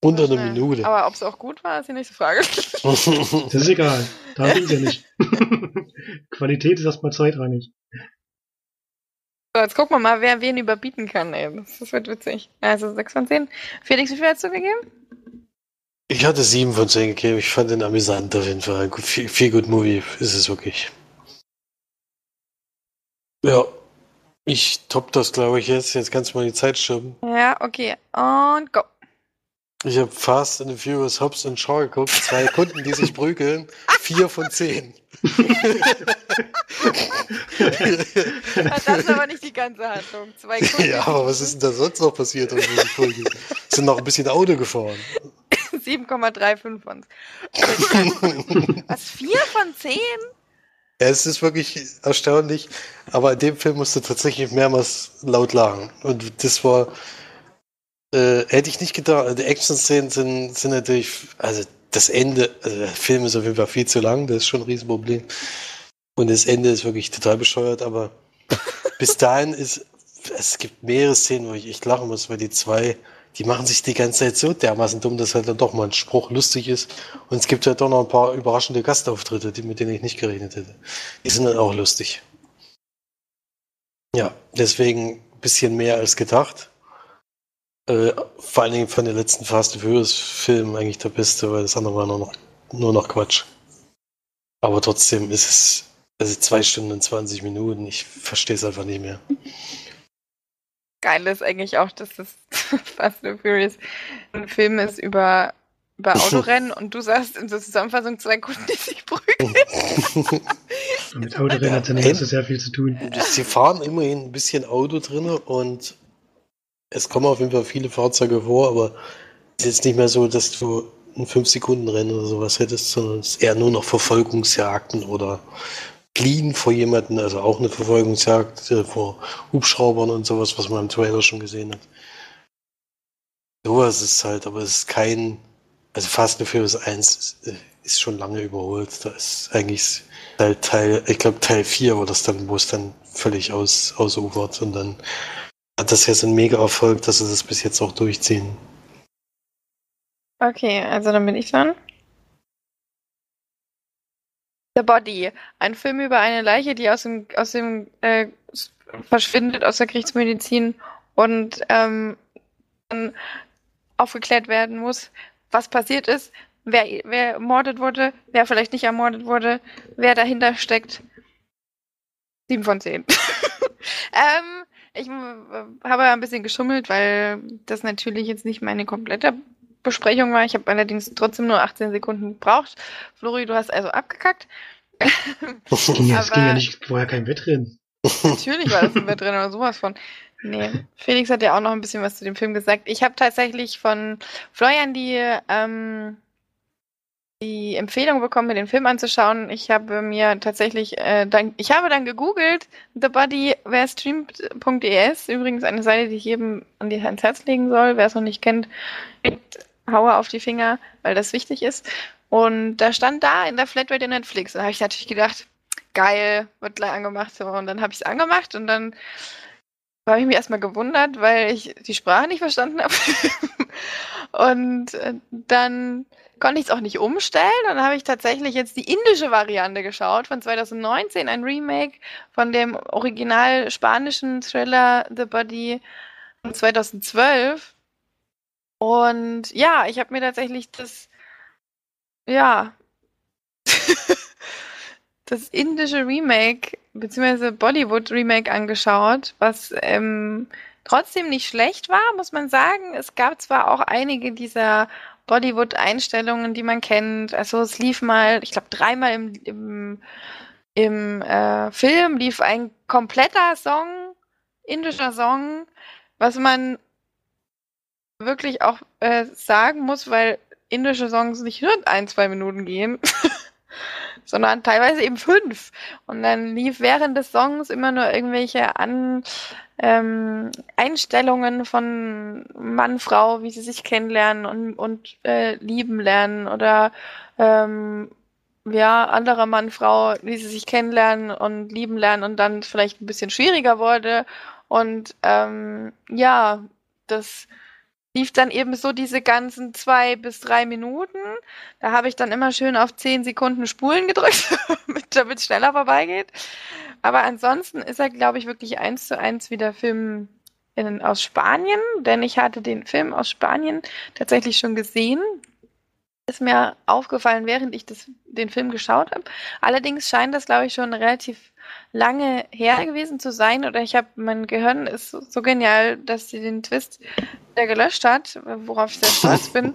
Unter einer. Minute. Aber ob es auch gut war, ist die nächste Frage. <laughs> Das ist egal. Da ging's ja nicht. <laughs> Qualität ist erstmal zweitrangig. So, jetzt gucken wir mal, wer wen überbieten kann, ey. Das, das wird witzig. Also 6 von 10. Felix, wie viel hast du gegeben? Ich hatte sieben von zehn gegeben. Ich fand den amüsant auf jeden Fall. Gut, Viel, viel gut Movie ist es wirklich. Ja. Ich top das, glaube ich, jetzt. Jetzt kannst du mal die Zeit stoppen. Ja, okay. Und go. Ich habe Fast and the Furious Hobbs und Shaw geguckt. Zwei Kunden, die sich prügeln. Vier von zehn. Das ist aber nicht die ganze Handlung. Zwei <laughs> Kunden. ja, aber was ist denn da sonst noch passiert? um? Sind noch ein bisschen Auto gefahren. <laughs> 7,35 von. <laughs> Was? 4 von 10? Ja, es ist wirklich erstaunlich, aber in dem Film musste tatsächlich mehrmals laut lachen. Und das war, äh, hätte ich nicht gedacht. Die Action-Szenen sind, sind natürlich, also das Ende, also der Film ist auf jeden Fall viel zu lang, das ist schon ein Riesenproblem. Und das Ende ist wirklich total bescheuert, aber <laughs> bis dahin ist, es gibt mehrere Szenen, wo ich echt lachen muss, weil die zwei, die machen sich die ganze Zeit so dermaßen dumm, dass halt dann doch mal ein Spruch lustig ist. Und es gibt halt doch noch ein paar überraschende Gastauftritte, die, mit denen ich nicht gerechnet hätte. Die sind dann auch lustig. Ja, deswegen ein bisschen mehr als gedacht. Äh, vor allen Dingen von den letzten Fast and Furious Filmen eigentlich der beste, weil das andere war nur noch, nur noch Quatsch. Aber trotzdem ist es also zwei Stunden und 20 Minuten. Ich verstehe es einfach nicht mehr. Geil ist eigentlich auch, dass das <laughs> Fast and Furious ein Film ist über, über Autorennen und du sagst in der Zusammenfassung zwei Kunden, die sich prügeln. Und <laughs> mit Autorennen hat ja nicht so sehr viel zu tun. Sie fahren immerhin ein bisschen Auto drin und es kommen auf jeden Fall viele Fahrzeuge vor, aber es ist jetzt nicht mehr so, dass du ein 5-Sekunden-Rennen oder sowas hättest, sondern es ist eher nur noch Verfolgungsjagden oder Clean vor jemanden, also auch eine Verfolgungsjagd äh, vor Hubschraubern und sowas, was man im Trailer schon gesehen hat. Sowas ist halt, aber es ist kein, also Fast and Furious 1 ist, äh, ist schon lange überholt. Da ist eigentlich Teil, Teil ich glaube Teil 4 war das dann, wo es dann völlig aus, ausufert und dann hat das so einen mega Erfolg, dass sie das bis jetzt auch durchziehen. Okay, also dann bin ich dran. The Body, ein Film über eine Leiche, die aus dem, aus dem äh, verschwindet aus der Gerichtsmedizin und ähm, dann aufgeklärt werden muss, was passiert ist, wer, wer ermordet wurde, wer vielleicht nicht ermordet wurde, wer dahinter steckt. Sieben von zehn. <laughs> ähm, ich äh, habe ein bisschen geschummelt, weil das natürlich jetzt nicht meine komplette Besprechung war. Ich habe allerdings trotzdem nur 18 Sekunden gebraucht. Flori, du hast also abgekackt. Es <laughs> ging, ja, es ging ja nicht vorher kein Wettrennen. Natürlich war das ein Wettrennen oder sowas von. Nee, <laughs> Felix hat ja auch noch ein bisschen was zu dem Film gesagt. Ich habe tatsächlich von Florian die, ähm, die Empfehlung bekommen, mir den Film anzuschauen. Ich habe mir tatsächlich, äh, dann, ich habe dann gegoogelt, The Body, wer streamt.es, übrigens eine Seite, die ich jedem an die ans Herz legen soll. Wer es noch nicht kennt, haue auf die Finger, weil das wichtig ist. Und da stand da in der Flatrate in Netflix. Da habe ich natürlich gedacht, geil, wird gleich angemacht. Und dann habe ich es angemacht und dann habe ich mich erstmal gewundert, weil ich die Sprache nicht verstanden habe. <laughs> und äh, dann konnte ich es auch nicht umstellen. Und dann habe ich tatsächlich jetzt die indische Variante geschaut von 2019, ein Remake von dem original spanischen Thriller The Body von 2012. Und ja, ich habe mir tatsächlich das, ja, <laughs> das indische Remake beziehungsweise Bollywood Remake angeschaut, was ähm, trotzdem nicht schlecht war, muss man sagen. Es gab zwar auch einige dieser Bollywood-Einstellungen, die man kennt. Also es lief mal, ich glaube dreimal im, im, im äh, Film lief ein kompletter Song, indischer Song, was man wirklich auch äh, sagen muss, weil indische Songs nicht nur ein, zwei Minuten gehen. <laughs> sondern teilweise eben fünf. Und dann lief während des Songs immer nur irgendwelche An ähm, Einstellungen von Mann, Frau, wie sie sich kennenlernen und, und äh, lieben lernen oder ähm, ja, anderer Mann, Frau, wie sie sich kennenlernen und lieben lernen und dann vielleicht ein bisschen schwieriger wurde. Und ähm, ja, das lief dann eben so diese ganzen zwei bis drei Minuten. Da habe ich dann immer schön auf zehn Sekunden Spulen gedrückt, <laughs> damit es schneller vorbeigeht. Aber ansonsten ist er, glaube ich, wirklich eins zu eins wie der Film in, aus Spanien, denn ich hatte den Film aus Spanien tatsächlich schon gesehen. Ist mir aufgefallen, während ich das, den Film geschaut habe. Allerdings scheint das, glaube ich, schon relativ lange her gewesen zu sein. Oder ich habe, mein Gehirn ist so, so genial, dass sie den Twist wieder gelöscht hat, worauf ich sehr stolz bin.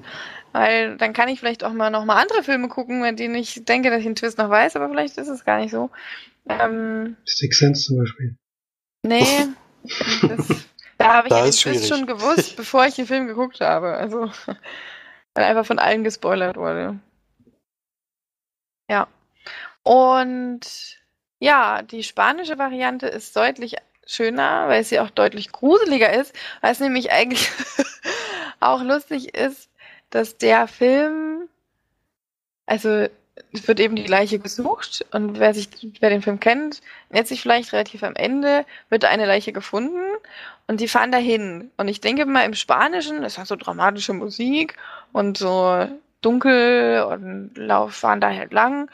Weil dann kann ich vielleicht auch mal noch mal andere Filme gucken, mit denen ich denke, dass ich den Twist noch weiß, aber vielleicht ist es gar nicht so. Ähm, Six Sense zum Beispiel. Nee, <laughs> das, da habe ich Da den ist Twist schon gewusst, bevor ich den Film geguckt habe. Also, weil einfach von allen gespoilert wurde. Ja. Und ja, die spanische Variante ist deutlich schöner, weil sie auch deutlich gruseliger ist, weil es nämlich eigentlich <laughs> auch lustig ist, dass der Film, also es wird eben die Leiche gesucht und wer sich, wer den Film kennt, nennt sich vielleicht relativ am Ende, wird eine Leiche gefunden und die fahren dahin. Und ich denke mal im Spanischen, das hat so dramatische Musik und so dunkel und lauf, fahren da halt lang.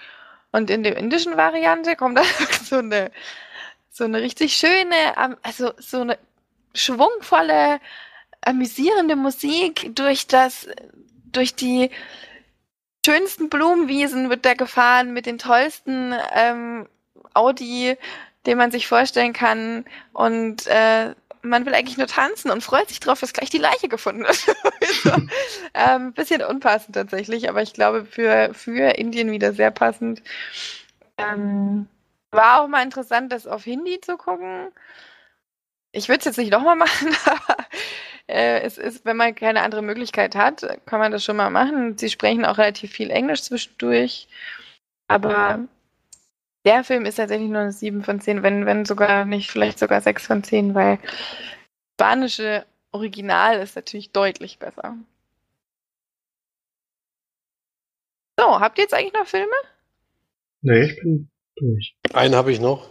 Und in der indischen Variante kommt <laughs> da so eine, so eine richtig schöne, am- also so eine schwungvolle, amüsierende Musik durch das, durch die schönsten Blumenwiesen wird da gefahren mit den tollsten ähm, Audi, den man sich vorstellen kann. Und äh, man will eigentlich nur tanzen und freut sich drauf, dass gleich die Leiche gefunden wird. <laughs> so, ähm, bisschen unpassend tatsächlich, aber ich glaube für, für Indien wieder sehr passend. Ähm, war auch mal interessant, das auf Hindi zu gucken. Ich würde es jetzt nicht nochmal <laughs> machen, aber äh, es ist, wenn man keine andere Möglichkeit hat, kann man das schon mal machen. Sie sprechen auch relativ viel Englisch zwischendurch. Aber der Film ist tatsächlich nur eine 7 von 10, wenn, wenn sogar nicht, vielleicht sogar 6 von 10, weil spanische Original ist natürlich deutlich besser. So, habt ihr jetzt eigentlich noch Filme? Nee, ich bin durch. Einen habe ich noch.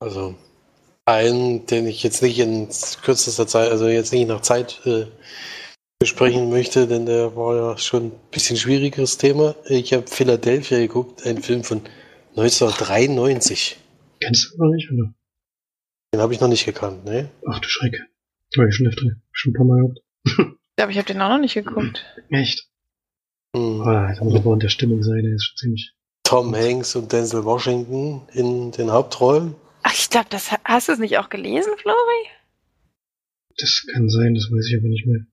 Also einen, den ich jetzt nicht in kürzester Zeit, also jetzt nicht nach Zeit äh, besprechen möchte, denn der war ja schon ein bisschen schwierigeres Thema. Ich habe Philadelphia geguckt, ein Film von 1993. Kennst du noch nicht, oder? Den habe ich noch nicht gekannt, ne? Ach du Schreck. War ich schon öfter, schon ein paar Mal gehabt. Ich glaube, ich habe den auch noch nicht geguckt. Echt? Hm. Ah, da muss aber in der Stimmung sein, der ist schon ziemlich. Tom Hanks und Denzel Washington in den Hauptrollen. Ach, ich glaube, das hast du es nicht auch gelesen, Flori? Das kann sein, das weiß ich aber nicht mehr.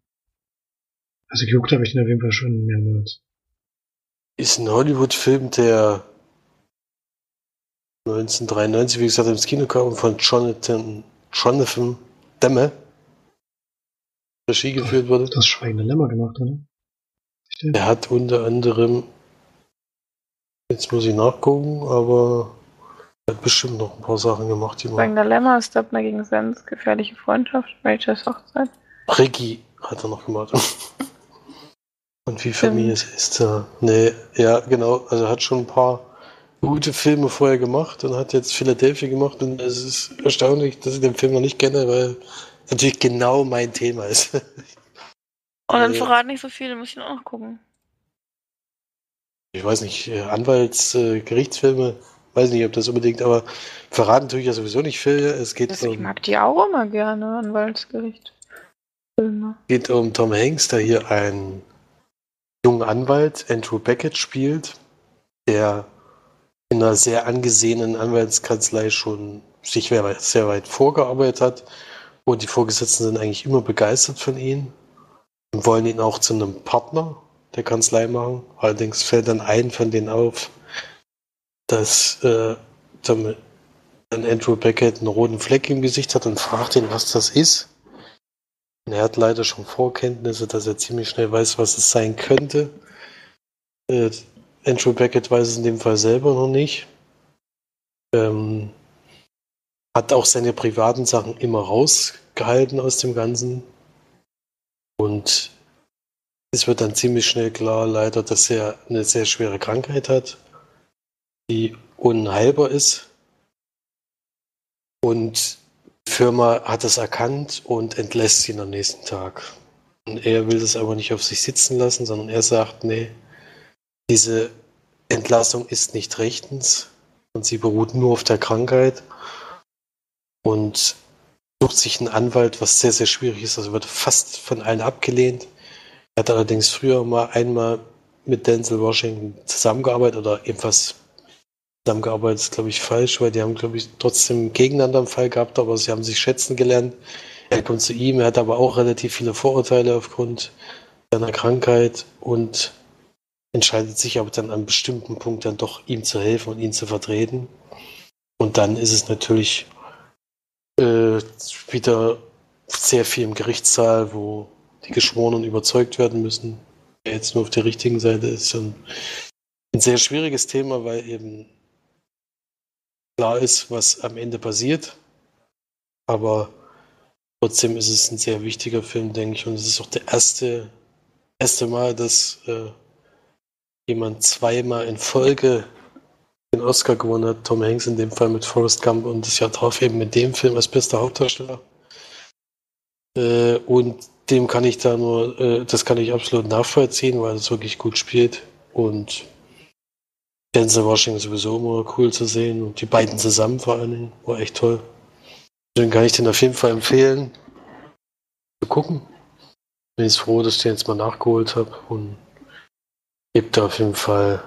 Also geguckt habe ich den auf jeden Fall schon mehrmals. Ist ein Hollywood-Film, der 1993, wie gesagt, ins Kino kam, von Jonathan, Jonathan Demme Regie geführt wurde. Das Schweigende Lämmer gemacht, oder? Stimmt. Er hat unter anderem, jetzt muss ich nachgucken, aber er hat bestimmt noch ein paar Sachen gemacht, die man. Sagen Dilemma, Stopner gegen Sens, gefährliche Freundschaft, Rachels Hochzeit. Ricky hat er noch gemacht. <laughs> Und wie Familie ist er? Nee, ja, genau. Also er hat schon ein paar gute Filme vorher gemacht und hat jetzt Philadelphia gemacht und es ist erstaunlich, dass ich den Film noch nicht kenne, weil es natürlich genau mein Thema ist. Und <laughs> dann Nee. verrat nicht so viel, dann muss ich auch noch gucken. Ich weiß nicht, äh, Anwalts-, äh, Gerichtsfilme, weiß nicht, ob das unbedingt, aber verraten tue ich ja sowieso nicht viel. Es geht, Also, ich um, mag die auch immer gerne, Anwaltsgericht. Filme. geht um Tom Hanks, der hier einen jungen Anwalt, Andrew Beckett, spielt, der in einer sehr angesehenen Anwaltskanzlei schon sich sehr weit, vorgearbeitet hat. Und die Vorgesetzten sind eigentlich immer begeistert von ihm und wollen ihn auch zu einem Partner der Kanzlei machen. Allerdings fällt dann ein von denen auf, dass äh, dann Andrew Beckett einen roten Fleck im Gesicht hat und fragt ihn, was das ist. Und er hat leider schon Vorkenntnisse, dass er ziemlich schnell weiß, was es sein könnte. Äh, Andrew Beckett weiß es in dem Fall selber noch nicht. Ähm, hat auch seine privaten Sachen immer rausgehalten aus dem Ganzen. Und es wird dann ziemlich schnell klar, leider, dass er eine sehr schwere Krankheit hat, die unheilbar ist. Und die Firma hat es erkannt und entlässt ihn am nächsten Tag. Und er will das aber nicht auf sich sitzen lassen, sondern er sagt, nee, diese Entlassung ist nicht rechtens und sie beruht nur auf der Krankheit und sucht sich einen Anwalt, was sehr, sehr schwierig ist. Also wird fast von allen abgelehnt. Er hat allerdings früher mal einmal mit Denzel Washington zusammengearbeitet oder ebenfalls zusammengearbeitet, ist glaube ich falsch, weil die haben glaube ich trotzdem gegeneinander einen Fall gehabt, aber sie haben sich schätzen gelernt. Er kommt zu ihm, er hat aber auch relativ viele Vorurteile aufgrund seiner Krankheit und entscheidet sich aber dann an einem bestimmten Punkt dann doch ihm zu helfen und ihn zu vertreten. Und dann ist es natürlich äh, wieder sehr viel im Gerichtssaal, wo die Geschworenen überzeugt werden müssen, wer jetzt nur auf der richtigen Seite ist. Und ein sehr schwieriges Thema, weil eben klar ist, was am Ende passiert. Aber Trotzdem ist es ein sehr wichtiger Film, denke ich. Und es ist auch der erste, erste Mal, dass äh, jemand zweimal in Folge den Oscar gewonnen hat. Tom Hanks in dem Fall mit Forrest Gump und das Jahr drauf eben mit dem Film als bester Hauptdarsteller. Äh, und dem kann ich da nur, äh, das kann ich absolut nachvollziehen, weil es wirklich gut spielt. Und Denzel Washington sowieso immer cool zu sehen und die beiden zusammen vor allen Dingen, war echt toll. Den kann ich den auf jeden Fall empfehlen zu gucken. Bin ich froh, dass ich den jetzt mal nachgeholt habe und da auf jeden Fall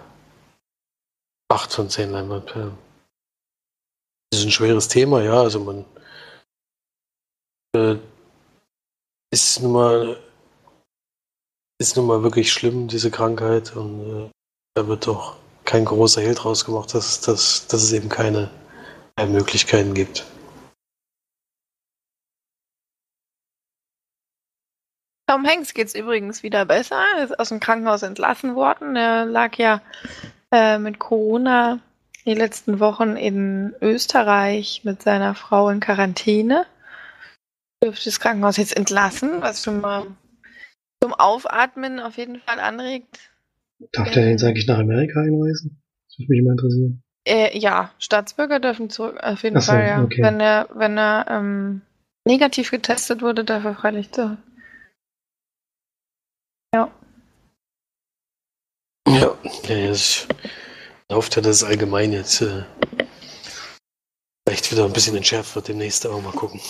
8 von 10 Leinwandperlen. Das ist ein schweres Thema, ja. Also man äh, ist nun mal ist nun mal wirklich schlimm, diese Krankheit. Und äh, da wird doch kein großer Hehl draus gemacht, dass, dass, dass es eben keine Möglichkeiten gibt. Tom Hanks geht es übrigens wieder besser. Er ist aus dem Krankenhaus entlassen worden. Er lag ja äh, mit Corona die letzten Wochen in Österreich mit seiner Frau in Quarantäne. Dürfte das Krankenhaus jetzt entlassen, was schon mal zum Aufatmen auf jeden Fall anregt. Darf der jetzt eigentlich nach Amerika einreisen? Das würde mich mal interessieren. Äh, ja, Staatsbürger dürfen zurück, auf jeden so, Fall, ja. Okay. Wenn er, wenn er ähm, negativ getestet wurde, darf er freilich zurück. Ja. Ja, ja ich hoffe, dass es allgemein jetzt äh, vielleicht wieder ein bisschen entschärft wird demnächst, aber mal gucken.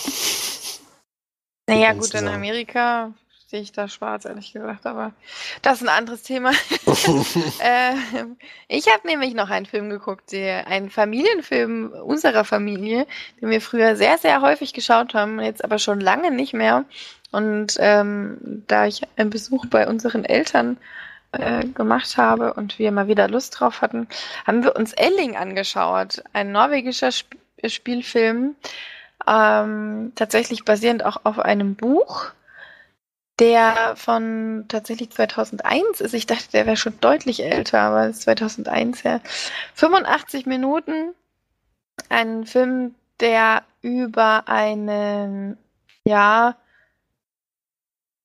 Naja, gut, in Amerika sehe ich da schwarz, ehrlich gesagt, aber das ist ein anderes Thema. <laughs> <laughs> äh, ich habe nämlich noch einen Film geguckt, der, einen Familienfilm unserer Familie, den wir früher sehr, sehr häufig geschaut haben, jetzt aber schon lange nicht mehr. Und ähm, da ich einen Besuch bei unseren Eltern äh, gemacht habe und wir mal wieder Lust drauf hatten, haben wir uns Elling angeschaut, ein norwegischer Sp Spielfilm, ähm, tatsächlich basierend auch auf einem Buch, der von tatsächlich 2001 ist. Ich dachte, der wäre schon deutlich älter, aber es ist 2001 ja. 85 Minuten, ein Film, der über einen, ja,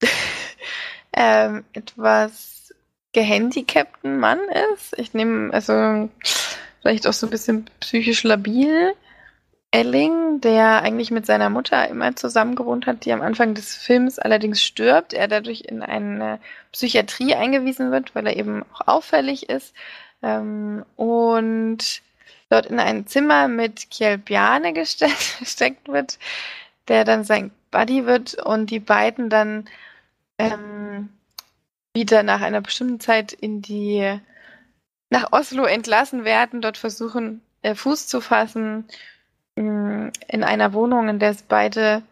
<laughs> ähm, etwas gehandicapten Mann ist. Ich nehme, also vielleicht auch so ein bisschen psychisch labil. Elling, der eigentlich mit seiner Mutter immer zusammen gewohnt hat, die am Anfang des Films allerdings stirbt, er dadurch in eine Psychiatrie eingewiesen wird, weil er eben auch auffällig ist. Ähm, und dort in ein Zimmer mit Kjell Bjarne <laughs> gesteckt wird, der dann sein Buddy wird und die beiden dann ähm, wieder nach einer bestimmten Zeit in die nach Oslo entlassen werden, dort versuchen äh, Fuß zu fassen in einer Wohnung, in der sie beide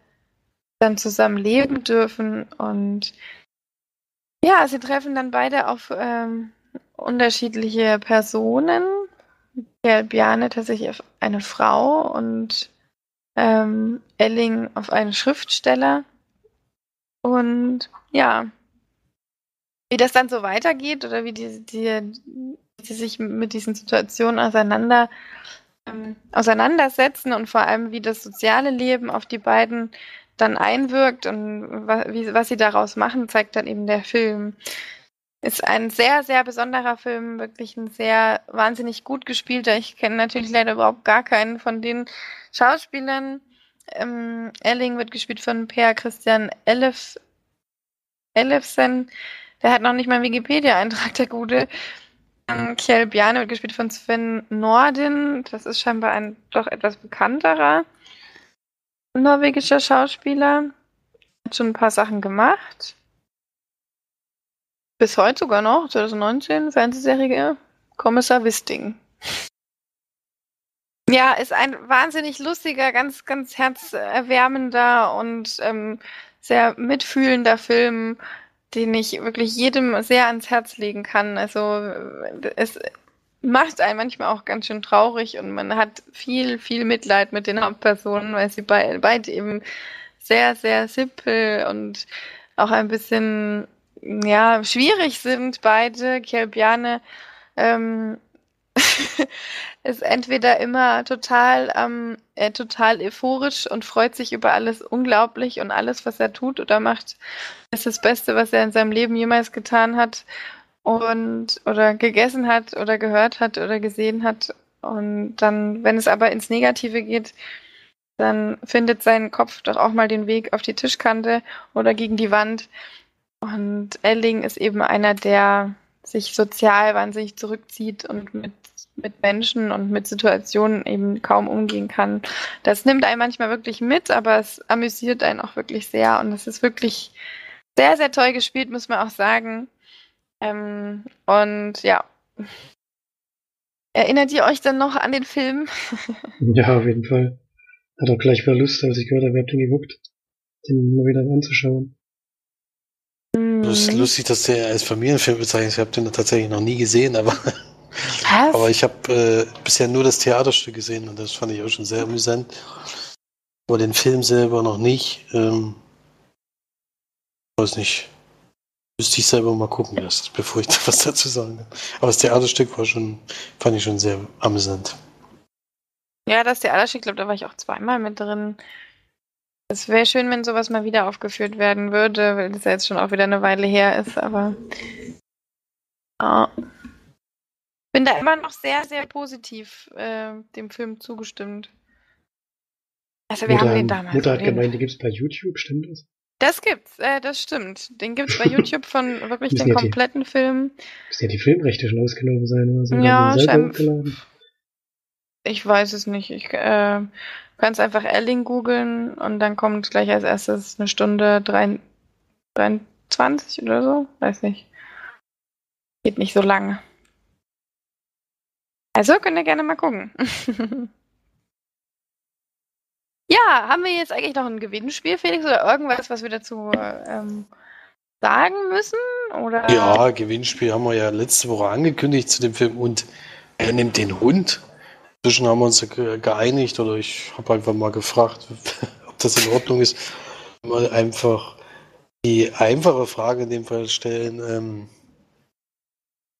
dann zusammen leben dürfen und ja, sie treffen dann beide auf ähm, unterschiedliche Personen. Der Bjarne tatsächlich auf eine Frau und ähm, Elling auf einen Schriftsteller. Und ja, wie das dann so weitergeht oder wie die, die, sie sich mit diesen Situationen auseinander, ähm, auseinandersetzen und vor allem, wie das soziale Leben auf die beiden dann einwirkt und wa wie, was sie daraus machen, zeigt dann eben der Film. Ist ein sehr, sehr besonderer Film, wirklich ein sehr wahnsinnig gut gespielter. Ich kenne natürlich leider überhaupt gar keinen von den Schauspielern. Ähm, Elling wird gespielt von Per Christian Elef, Elefsen. Der hat noch nicht mal einen Wikipedia-Eintrag, der Gute. Ähm, Kjell Bjarne wird gespielt von Sven Nordin. Das ist scheinbar ein doch etwas bekannterer norwegischer Schauspieler. Hat schon ein paar Sachen gemacht. Bis heute sogar noch, 2019, Fernsehserie Kommissar Wisting. <laughs> Ja, ist ein wahnsinnig lustiger, ganz, ganz herzerwärmender und ähm, sehr mitfühlender Film, den ich wirklich jedem sehr ans Herz legen kann. Also es macht einen manchmal auch ganz schön traurig und man hat viel, viel Mitleid mit den Hauptpersonen, weil sie beide, beide eben sehr, sehr simpel und auch ein bisschen ja, schwierig sind beide. Kjelbjane ähm, <laughs> ist entweder immer total, ähm, äh, total euphorisch und freut sich über alles unglaublich und alles, was er tut oder macht, ist das Beste, was er in seinem Leben jemals getan hat und oder gegessen hat oder gehört hat oder gesehen hat. Und dann, wenn es aber ins Negative geht, dann findet sein Kopf doch auch mal den Weg auf die Tischkante oder gegen die Wand und Elling ist eben einer, der sich sozial wahnsinnig zurückzieht und mit, mit Menschen und mit Situationen eben kaum umgehen kann. Das nimmt einen manchmal wirklich mit, aber es amüsiert einen auch wirklich sehr und es ist wirklich sehr, sehr toll gespielt, muss man auch sagen. Ähm, und ja. Erinnert ihr euch dann noch an den Film? <laughs> ja, auf jeden Fall. Hat auch gleich wieder Lust, als ich gehört habe, ihr habt ihn geguckt, den mal wieder anzuschauen. Das ist mhm. lustig, dass der als Familienfilm bezeichnet ist. Ich habe den tatsächlich noch nie gesehen, aber, <laughs> aber ich habe äh, bisher nur das Theaterstück gesehen und das fand ich auch schon sehr amüsant. Aber den Film selber noch nicht. Ähm, weiß nicht. Müsste ich selber mal gucken erst, bevor ich <laughs> da was dazu sagen kann. Aber das Theaterstück war schon, fand ich schon sehr amüsant. Ja, das Theaterstück, glaube da war ich auch zweimal mit drin. Es wäre schön, wenn sowas mal wieder aufgeführt werden würde, weil das ja jetzt schon auch wieder eine Weile her ist, aber oh. Bin da immer noch sehr, sehr positiv äh, dem Film zugestimmt. Also wir Mutter, haben den damals. Mutter hat gemeint, die gibt es bei YouTube, stimmt das? Das gibt's, äh, das stimmt. Den gibt's bei YouTube von <laughs> wirklich den kompletten die, Film. Müssen ja die Filmrechte schon ausgelaufen sein, oder? Sind ja, scheinbar. Ich weiß es nicht. Ich äh, kannst einfach Erling googeln und dann kommt gleich als erstes eine Stunde 23 oder so. Weiß nicht. Geht nicht so lange. Also könnt ihr gerne mal gucken. <laughs> ja, haben wir jetzt eigentlich noch ein Gewinnspiel, Felix, oder irgendwas, was wir dazu ähm, sagen müssen? Oder? Ja, Gewinnspiel haben wir ja letzte Woche angekündigt zu dem Film und er nimmt den Hund. Inzwischen haben wir uns geeinigt oder ich habe einfach mal gefragt, <laughs> ob das in Ordnung ist. Mal einfach die einfache Frage in dem Fall stellen. Ähm,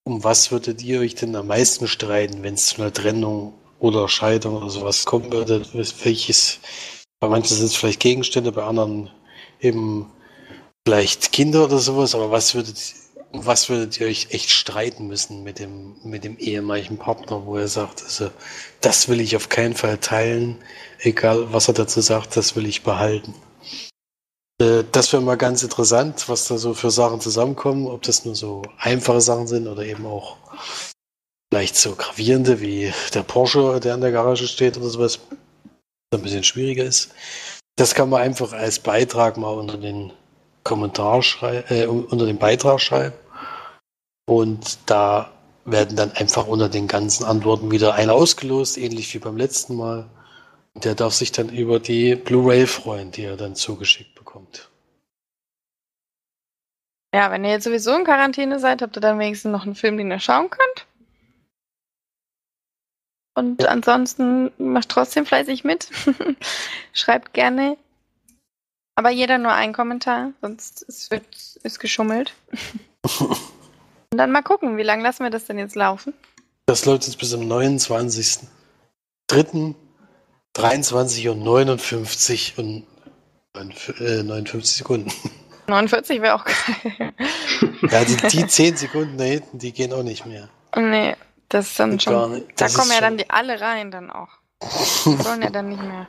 um was würdet ihr euch denn am meisten streiten, wenn es zu einer Trennung oder Scheidung oder sowas kommen würde? Welches, bei manchen sind es vielleicht Gegenstände, bei anderen eben vielleicht Kinder oder sowas, aber was würdet was würdet ihr euch echt streiten müssen mit dem, mit dem ehemaligen Partner, wo er sagt, also, das will ich auf keinen Fall teilen, egal was er dazu sagt, das will ich behalten. Äh, das wäre mal ganz interessant, was da so für Sachen zusammenkommen, ob das nur so einfache Sachen sind oder eben auch vielleicht so gravierende wie der Porsche, der in der Garage steht oder sowas, was ein bisschen schwieriger ist. Das kann man einfach als Beitrag mal unter den Kommentar schreiben, äh, unter dem Beitrag schreiben. Und da werden dann einfach unter den ganzen Antworten wieder eine ausgelost, ähnlich wie beim letzten Mal. Und der darf sich dann über die Blu-ray freuen, die er dann zugeschickt bekommt. Ja, wenn ihr jetzt sowieso in Quarantäne seid, habt ihr dann wenigstens noch einen Film, den ihr schauen könnt. Und ansonsten macht trotzdem fleißig mit. <laughs> Schreibt gerne aber jeder nur einen Kommentar, sonst ist, wird, ist geschummelt. <laughs> Und dann mal gucken, wie lange lassen wir das denn jetzt laufen? Das läuft jetzt bis zum 29. 3. 23 und 59 und 59 Sekunden. <laughs> 49 wäre auch geil. Ja, die, die 10 Sekunden da hinten, die gehen auch nicht mehr. nee, das ist dann schon. nicht. Da kommen ja dann die alle rein dann auch. Die <laughs> sollen ja dann nicht mehr.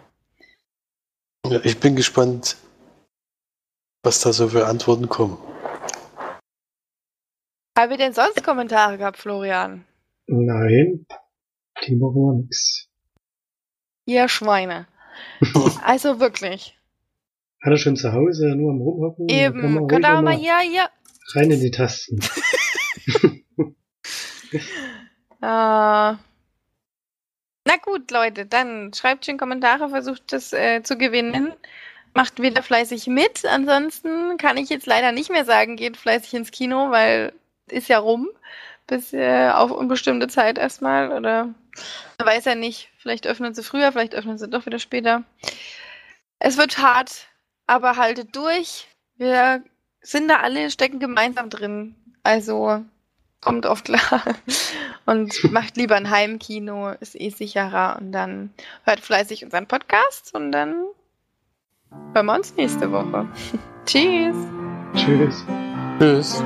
Ja, ich bin gespannt, was da so für Antworten kommen. Haben wir denn sonst Kommentare gehabt, Florian? Nein, die machen wir nix. Ihr Schweine. <laughs> Also wirklich. Alle schon zu Hause, nur am Rumhocken. dann kann man Eben. Könnt mal mal hier, hier. rein in die Tasten. Äh, <laughs> <laughs> na gut, Leute, dann schreibt schön Kommentare, versucht das äh, zu gewinnen. Macht wieder fleißig mit. Ansonsten kann ich jetzt leider nicht mehr sagen, geht fleißig ins Kino, weil ist ja rum. Bis äh, auf unbestimmte Zeit erstmal. Oder man weiß ja nicht. Vielleicht öffnen sie früher, vielleicht öffnen sie doch wieder später. Es wird hart, aber haltet durch. Wir sind da alle, stecken gemeinsam drin. Also kommt auf klar. <laughs> Und macht lieber ein Heimkino, ist eh sicherer. Und dann hört fleißig unseren Podcast und dann hören wir uns nächste Woche. <laughs> Tschüss. Tschüss. Tschüss.